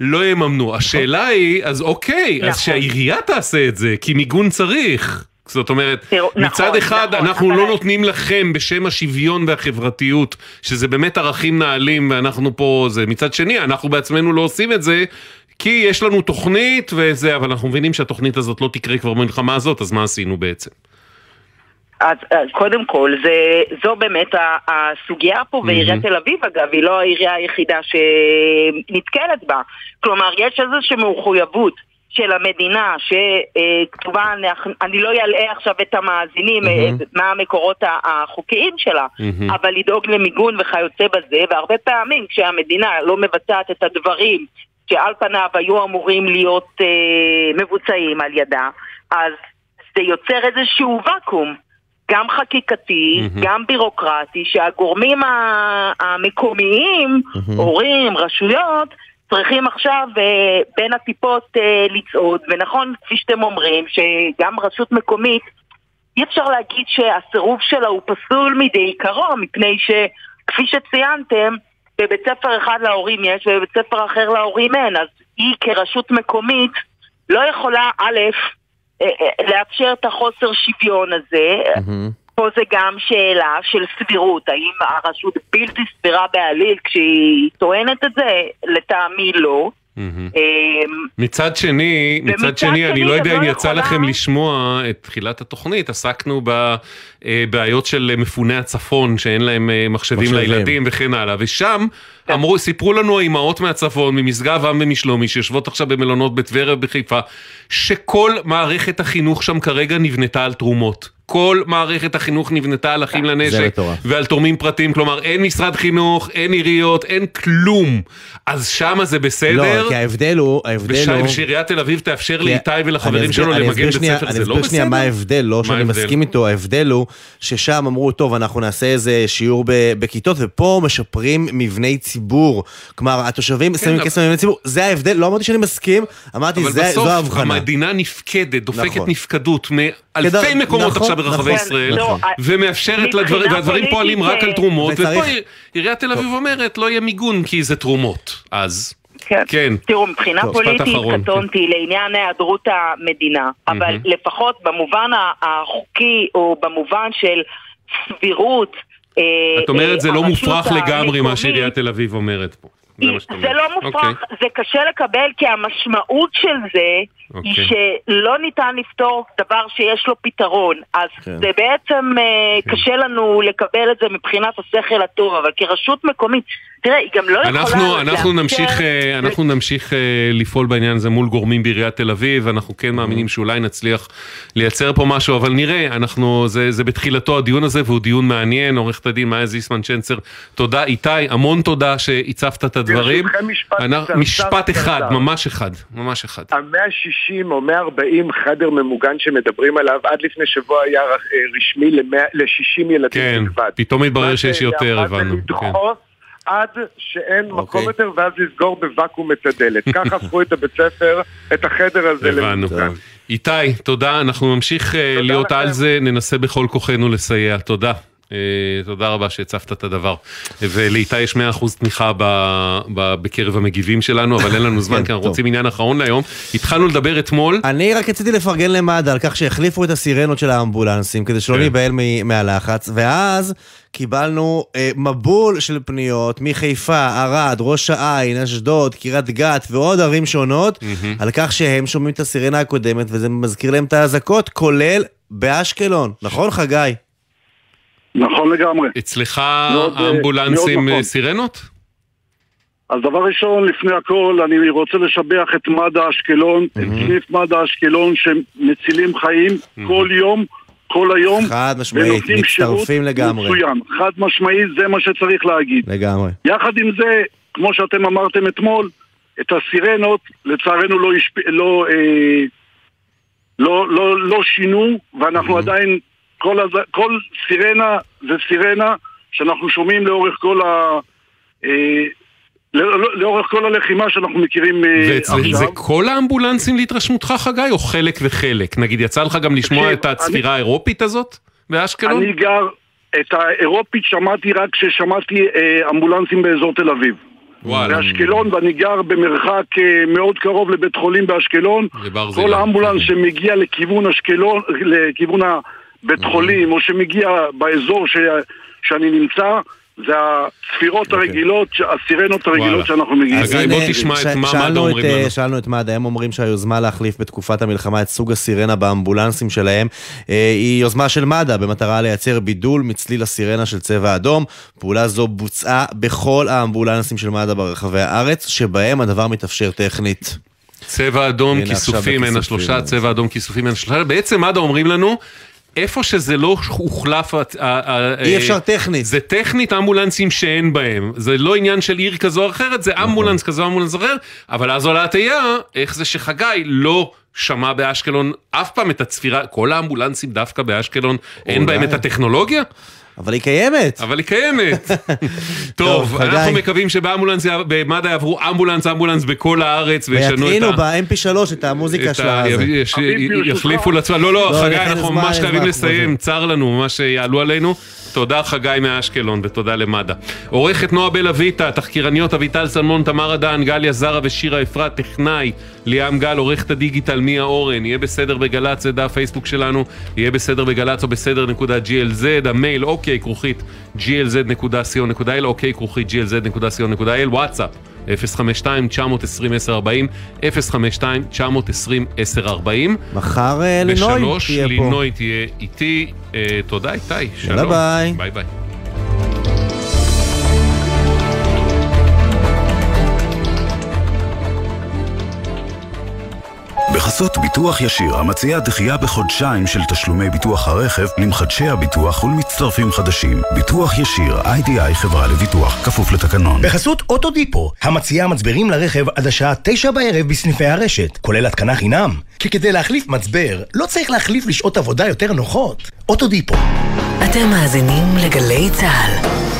לא יממנו. השאלה היא, אז אוקיי, אז נכון. שהעירייה תעשה את זה, כי מיגון צריך. זאת אומרת, תראו, מצד נכון, אחד נכון, אנחנו אבל- לא נותנים לכם בשם השוויון והחברתיות, שזה באמת ערכים נעלים ואנחנו פה, זה מצד שני, אנחנו בעצמנו לא עושים את זה. כי יש לנו תוכנית וזה, אבל אנחנו מבינים שהתוכנית הזאת לא תקרה כבר במלחמה הזאת, אז מה עשינו בעצם? אז אז קודם כל, זה, זו באמת הסוגיה פה, ועיריית תל אביב אגב, היא לא העירייה היחידה שנתקלת בה. כלומר, יש איזושהי מחויבות של המדינה שכתובה, אני לא אלאה עכשיו את המאזינים אה, מה המקורות החוקיים שלה, מהמם. אבל לדאוג למיגון וכיוצא בזה, והרבה פעמים כשהמדינה לא מבצעת את הדברים שעל פניו היו אמורים להיות אה, מבוצעים על ידה, אז זה יוצר איזשהו ואקום. גם חקיקתי, מהמם. גם בירוקרטי, שהגורמים המקומיים, הורים, רשויות, צריכים עכשיו אה, בין הטיפות אה, לצעוד, ונכון, כפי שאתם אומרים, שגם רשות מקומית, אי אפשר להגיד שהסירוב שלה הוא פסול מדי עיקרו, מפני שכפי שציינתם, בבית ספר אחד להורים יש ובבית ספר אחר להורים אין, אז היא כרשות מקומית לא יכולה, א', אה, לאפשר את החוסר שוויון הזה, פה זה גם שאלה של סבירות, האם הרשות בלתי סבירה בעליל כשהיא טוענת את זה? לטעמי לא. אמ, מצד שני, מצד שני, אני לא יודע אם לא יצא לכם לשמוע את תחילת התוכנית, עסקנו בבעיות של מפוני הצפון, שאין להם אה, מחשבים מחשבים. לילדים וכן הלאה, ושם כן. אמרו, סיפרו לנו האימהות מהצפון, ממשגב עם ומשלומי, שיושבות עכשיו במלונות בטבריה ובחיפה, שכל מערכת החינוך שם כרגע נבנתה על תרומות. כל מערכת החינוך נבנתה על אחים לנשק. ועל תורמים פרטיים, כלומר אין משרד חינוך, אין עיריות, אין כלום. אז שמה זה בסדר. לא, כי ההבדל הוא, ההבדל הוא... ושעיריית תל אביב תאפשר לאיתי אני ולחברים שלו אני למגן בית ספר, אני זה לא אסביר שנייה בסדר? מה ההבדל, לא שאני? מסכים איתו, ההבדל הוא ששם אמרו, טוב, אנחנו נעשה איזה שיעור בכיתות, ופה משפרים מבני ציבור. כלומר, התושבים שמים אבל- כסף במבני ציבור, זה ההבדל, לא אמרתי שאני מסכים, אמרתי, אבל בסוף זו ההבחנה. המדינה נפקדת, דופקת נכון. נפקדות מאלפי מקומות עכשיו ברחבי נכון, ישראל, נכון. ומאפשרת לדברים, והדברים פועלים רק על אה, תרומות, ופה עיריית תל אביב אומרת, לא יהיה מיגון כי זה תרומות. אז, כן. כן. תראו, מבחינה טוב, משפט פוליטית אחרון, קטונתי לעניין היעדרות המדינה, אבל מהמם. לפחות במובן החוקי או במובן של סבירות, אה, את אומרת זה לא מופרך לגמרי מה שעיריית תל אביב אומרת פה. זה זה. לא מופרך, אוקיי. זה קשה לקבל כי המשמעות של זה אוקיי. היא שלא ניתן לפתור דבר שיש לו פתרון. אז כן. זה בעצם אה, קשה לנו לקבל את זה מבחינת השכל הטוב, אבל כרשות מקומית, תראה, היא גם לא יכולה... אנחנו, אנחנו לאפשר- נמשיך, אה, אנחנו נמשיך אה, לפעול בעניין הזה מול גורמים בעיריית תל אביב, אנחנו כן מאמינים שאולי נצליח לייצר פה משהו, אבל נראה, אנחנו, זה, זה בתחילתו הדיון הזה, והוא דיון מעניין, עורכת הדין מאיה זיסמן צ'נצר, תודה איתי, המון תודה שהצפת את הדברים. ברשותכם משפט אנחנו- משפט אחד. ממש אחד, ממש אחד. ה-160 או 140 חדר ממוגן שמדברים עליו, עד לפני שבוע היה אה, רשמי ל-60 ילדים כן, בלבד. פתאום התברר שיש? יותר, הבנו. כן. עד שאין אוקיי. מקום יותר, ואז לסגור בוואקום את הדלת. ככה הפכו את הבית ספר, את החדר הזה. לממוגן. איתי, תודה, אנחנו נמשיך אה, להיות על זה, ננסה בכל כוחנו לסייע, תודה. אה, תודה רבה שהצפת את הדבר. ולאיתי יש 100% תמיכה ב- ב- בקרב המגיבים שלנו, אבל אין לנו זמן, כן, כי אנחנו. רוצים עניין אחרון להיום. התחלנו לדבר אתמול. אני רק רציתי לפרגן למד"א על כך שהחליפו את הסירנות של האמבולנסים, כדי שלא כן. ניבהל מהלחץ, ואז קיבלנו אה, מבול של פניות מחיפה, ערד, ראש העין, אשדוד, קריית גת ועוד ערים שונות, על כך שהם שומעים את הסירנה הקודמת, וזה מזכיר להם את האזעקות, כולל באשקלון. נכון, חגי? נכון לגמרי. אצלך מאוד, אה, האמבולנסים מאוד אה, נכון. סירנות? אז דבר ראשון, לפני הכל, אני רוצה לשבח את מד"א אשקלון, את סניף מד"א אשקלון שמצילים חיים כל יום, כל היום. חד משמעית, מצטרפים לגמרי. מצוין. חד משמעית, זה מה שצריך להגיד. לגמרי. יחד עם זה, כמו שאתם אמרתם אתמול, את הסירנות, לצערנו לא, השפ... לא, אה, לא, לא, לא שינו, ואנחנו עדיין, כל, הז... כל סירנה זה סירנה שאנחנו שומעים לאורך כל ה... אה, לא- לא- לאורך כל הלחימה שאנחנו מכירים אה, ואצל עכשיו. זה כל האמבולנסים להתרשמותך, חגי, או חלק וחלק? נגיד, יצא לך גם לשמוע תקשיב, את הצפירה האירופית הזאת באשקלון? אני גר, את האירופית שמעתי רק כששמעתי אה, אמבולנסים באזור תל אביב. וואלה. באשקלון, ואני גר במרחק מאוד קרוב לבית חולים באשקלון. כל האמבולנס שמגיע לכיוון אשקלון, לכיוון הבית חולים, או שמגיע באזור ש, שאני נמצא, זה הצפירות הרגילות, הסירנות הרגילות שאנחנו מגיעים. אז הנה, ש- שאלנו את, אה, שאלנו את מד"א, הם אומרים שהיוזמה להחליף בתקופת המלחמה את סוג הסירנה באמבולנסים שלהם אה, היא יוזמה של מד"א במטרה לייצר בידול מצליל הסירנה של צבע אדום. פעולה זו בוצעה בכל האמבולנסים של מד"א ברחבי הארץ, שבהם הדבר מתאפשר טכנית. צבע אדום, כיסופים, בכיסופים, השלושה. צבע אדום, כיסופים, הן השלושה. בעצם מד"א אומרים לנו, איפה שזה לא הוחלף... אי אפשר טכנית. זה טכנית אמבולנסים שאין בהם. זה לא עניין של עיר כזו או אחרת, זה נכון. אמבולנס כזה או אמבולנס אחר, אבל אז עולה התהייה, איך זה שחגי לא... שמע באשקלון אף פעם את הצפירה, כל האמבולנסים דווקא באשקלון, אין בהם את הטכנולוגיה? אבל היא קיימת. אבל היא קיימת. טוב, טוב. אנחנו מקווים שבאמבולנס, במד"א יעברו אמבולנס אמבולנס בכל הארץ וישנו את ה... ויטעינו ב-mp3 את המוזיקה של הזה. יחליפו לעצמם, לא, לא, לא, חגי, אנחנו ממש חייבים לסיים, צר לנו, ממש יעלו עלינו. תודה חגי מאשקלון ותודה למד"א. עורכת נועה בל אביטה, תחקירניות אביטל סלמון, תמר אדן, גליה זרה ושירה אפרת, טכנאי, ליאם גל, עורכת הדיגיטל מיה אורן, יהיה בסדר בגל"צ, זה דף פייסבוק שלנו, יהיה בסדר בגל"צ או בסדר נקודה glz, המייל אוקיי כרוכית glz.co.il, אוקיי כרוכית glz.co.il, וואטסאפ 052-920-1040, 052-920-1040. מחר אה, לינוי בשלוש, תהיה פה. לינוי תהיה איתי. אה, תודה איתי, שלום. ביי. ביי בחסות ביטוח ישיר, המציע דחייה בחודשיים של תשלומי ביטוח הרכב למחדשי הביטוח ולמצטרפים חדשים. ביטוח ישיר, איי-די-איי חברה לביטוח, כפוף לתקנון. בחסות אוטודיפו, המציעה מצברים לרכב עד השעה תשע בערב בסניפי הרשת, כולל התקנה חינם. כי כדי להחליף מצבר, לא צריך להחליף לשעות עבודה יותר נוחות. אוטודיפו. אתם מאזינים לגלי צה"ל.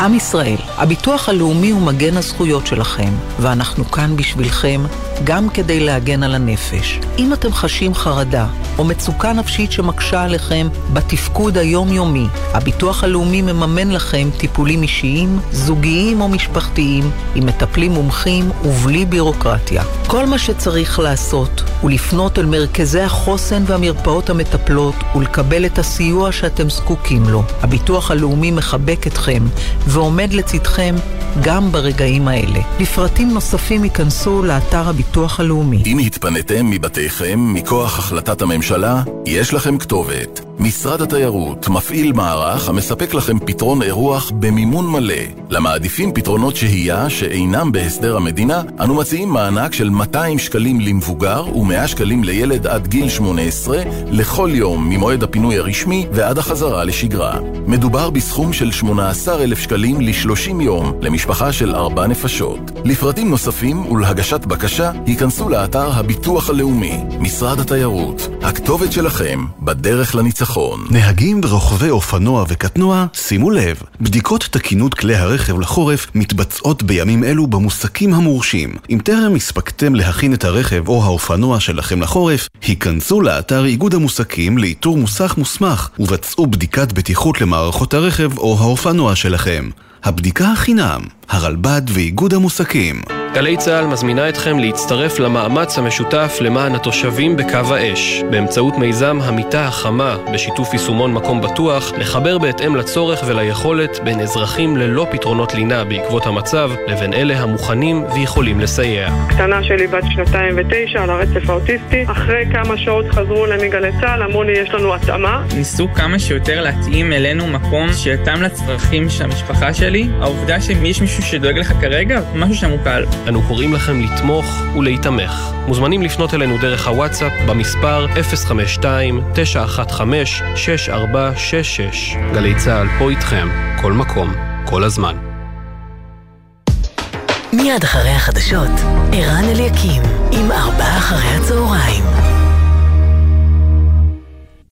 עם ישראל, הביטוח הלאומי הוא מגן הזכויות שלכם, ואנחנו כאן בשבילכם גם כדי להגן על הנפש. אם אתם חשים חרדה או מצוקה נפשית שמקשה עליכם בתפקוד היומיומי, הביטוח הלאומי מממן לכם טיפולים אישיים, זוגיים או משפחתיים, עם מטפלים מומחים ובלי בירוקרטיה. כל מה שצריך לעשות ולפנות אל מרכזי החוסן והמרפאות המטפלות ולקבל את הסיוע שאתם זקוקים לו. הביטוח הלאומי מחבק אתכם ועומד לצדכם גם ברגעים האלה. לפרטים נוספים ייכנסו לאתר הביטוח הלאומי. אם התפניתם מבתיכם מכוח החלטת הממשלה, יש לכם כתובת. משרד התיירות מפעיל מערך המספק לכם פתרון אירוח במימון מלא. למעדיפים פתרונות שהייה שאינם בהסדר המדינה, אנו מציעים מענק של 200 שקלים למבוגר ו-100 שקלים לילד עד גיל 18 לכל יום ממועד הפינוי הרשמי ועד החזרה לשגרה. מדובר בסכום של 18,000 שקלים ל-30 יום למשפחה של 4 נפשות. לפרטים נוספים ולהגשת בקשה, היכנסו לאתר הביטוח הלאומי, משרד התיירות. הכתובת שלכם בדרך לניצחון. נהגים ורוכבי אופנוע וקטנוע, שימו לב, בדיקות תקינות כלי הרכב לחורף מתבצעות בימים אלו במוסקים המורשים. אם טרם הספקתם להכין את הרכב או האופנוע שלכם לחורף, היכנסו לאתר איגוד המוסקים לאיתור מוסך מוסמך ובצעו בדיקת בטיחות למערכות הרכב או האופנוע שלכם. הבדיקה החינם, הרלב"ד ואיגוד המוסקים. גלי צה"ל מזמינה אתכם להצטרף למאמץ המשותף למען התושבים בקו האש, באמצעות מיזם המיטה החמה, בשיתוף יישומון מקום בטוח, לחבר בהתאם לצורך וליכולת בין אזרחים ללא פתרונות לינה בעקבות המצב, לבין אלה המוכנים ויכולים לסייע. קטנה שלי בת שנתיים ותשע על הרצף האוטיסטי, אחרי כמה שעות חזרו אליי מגלי צה"ל, אמרו לי יש לנו התאמה. ניסו כמה שיותר להתאים אלינו מקום שיתאם לצרכים של המשפחה שלי. העובדה שיש מישהו שדואג לך כרגע, משהו שם הוא קל. אנו קוראים לכם לתמוך ולהיתמך. מוזמנים לפנות אלינו דרך הוואטסאפ במספר 052-915-6466. גלי צה"ל פה איתכם, כל מקום, כל הזמן. מיד אחרי החדשות, ערן אליקים, עם ארבעה אחרי הצהריים.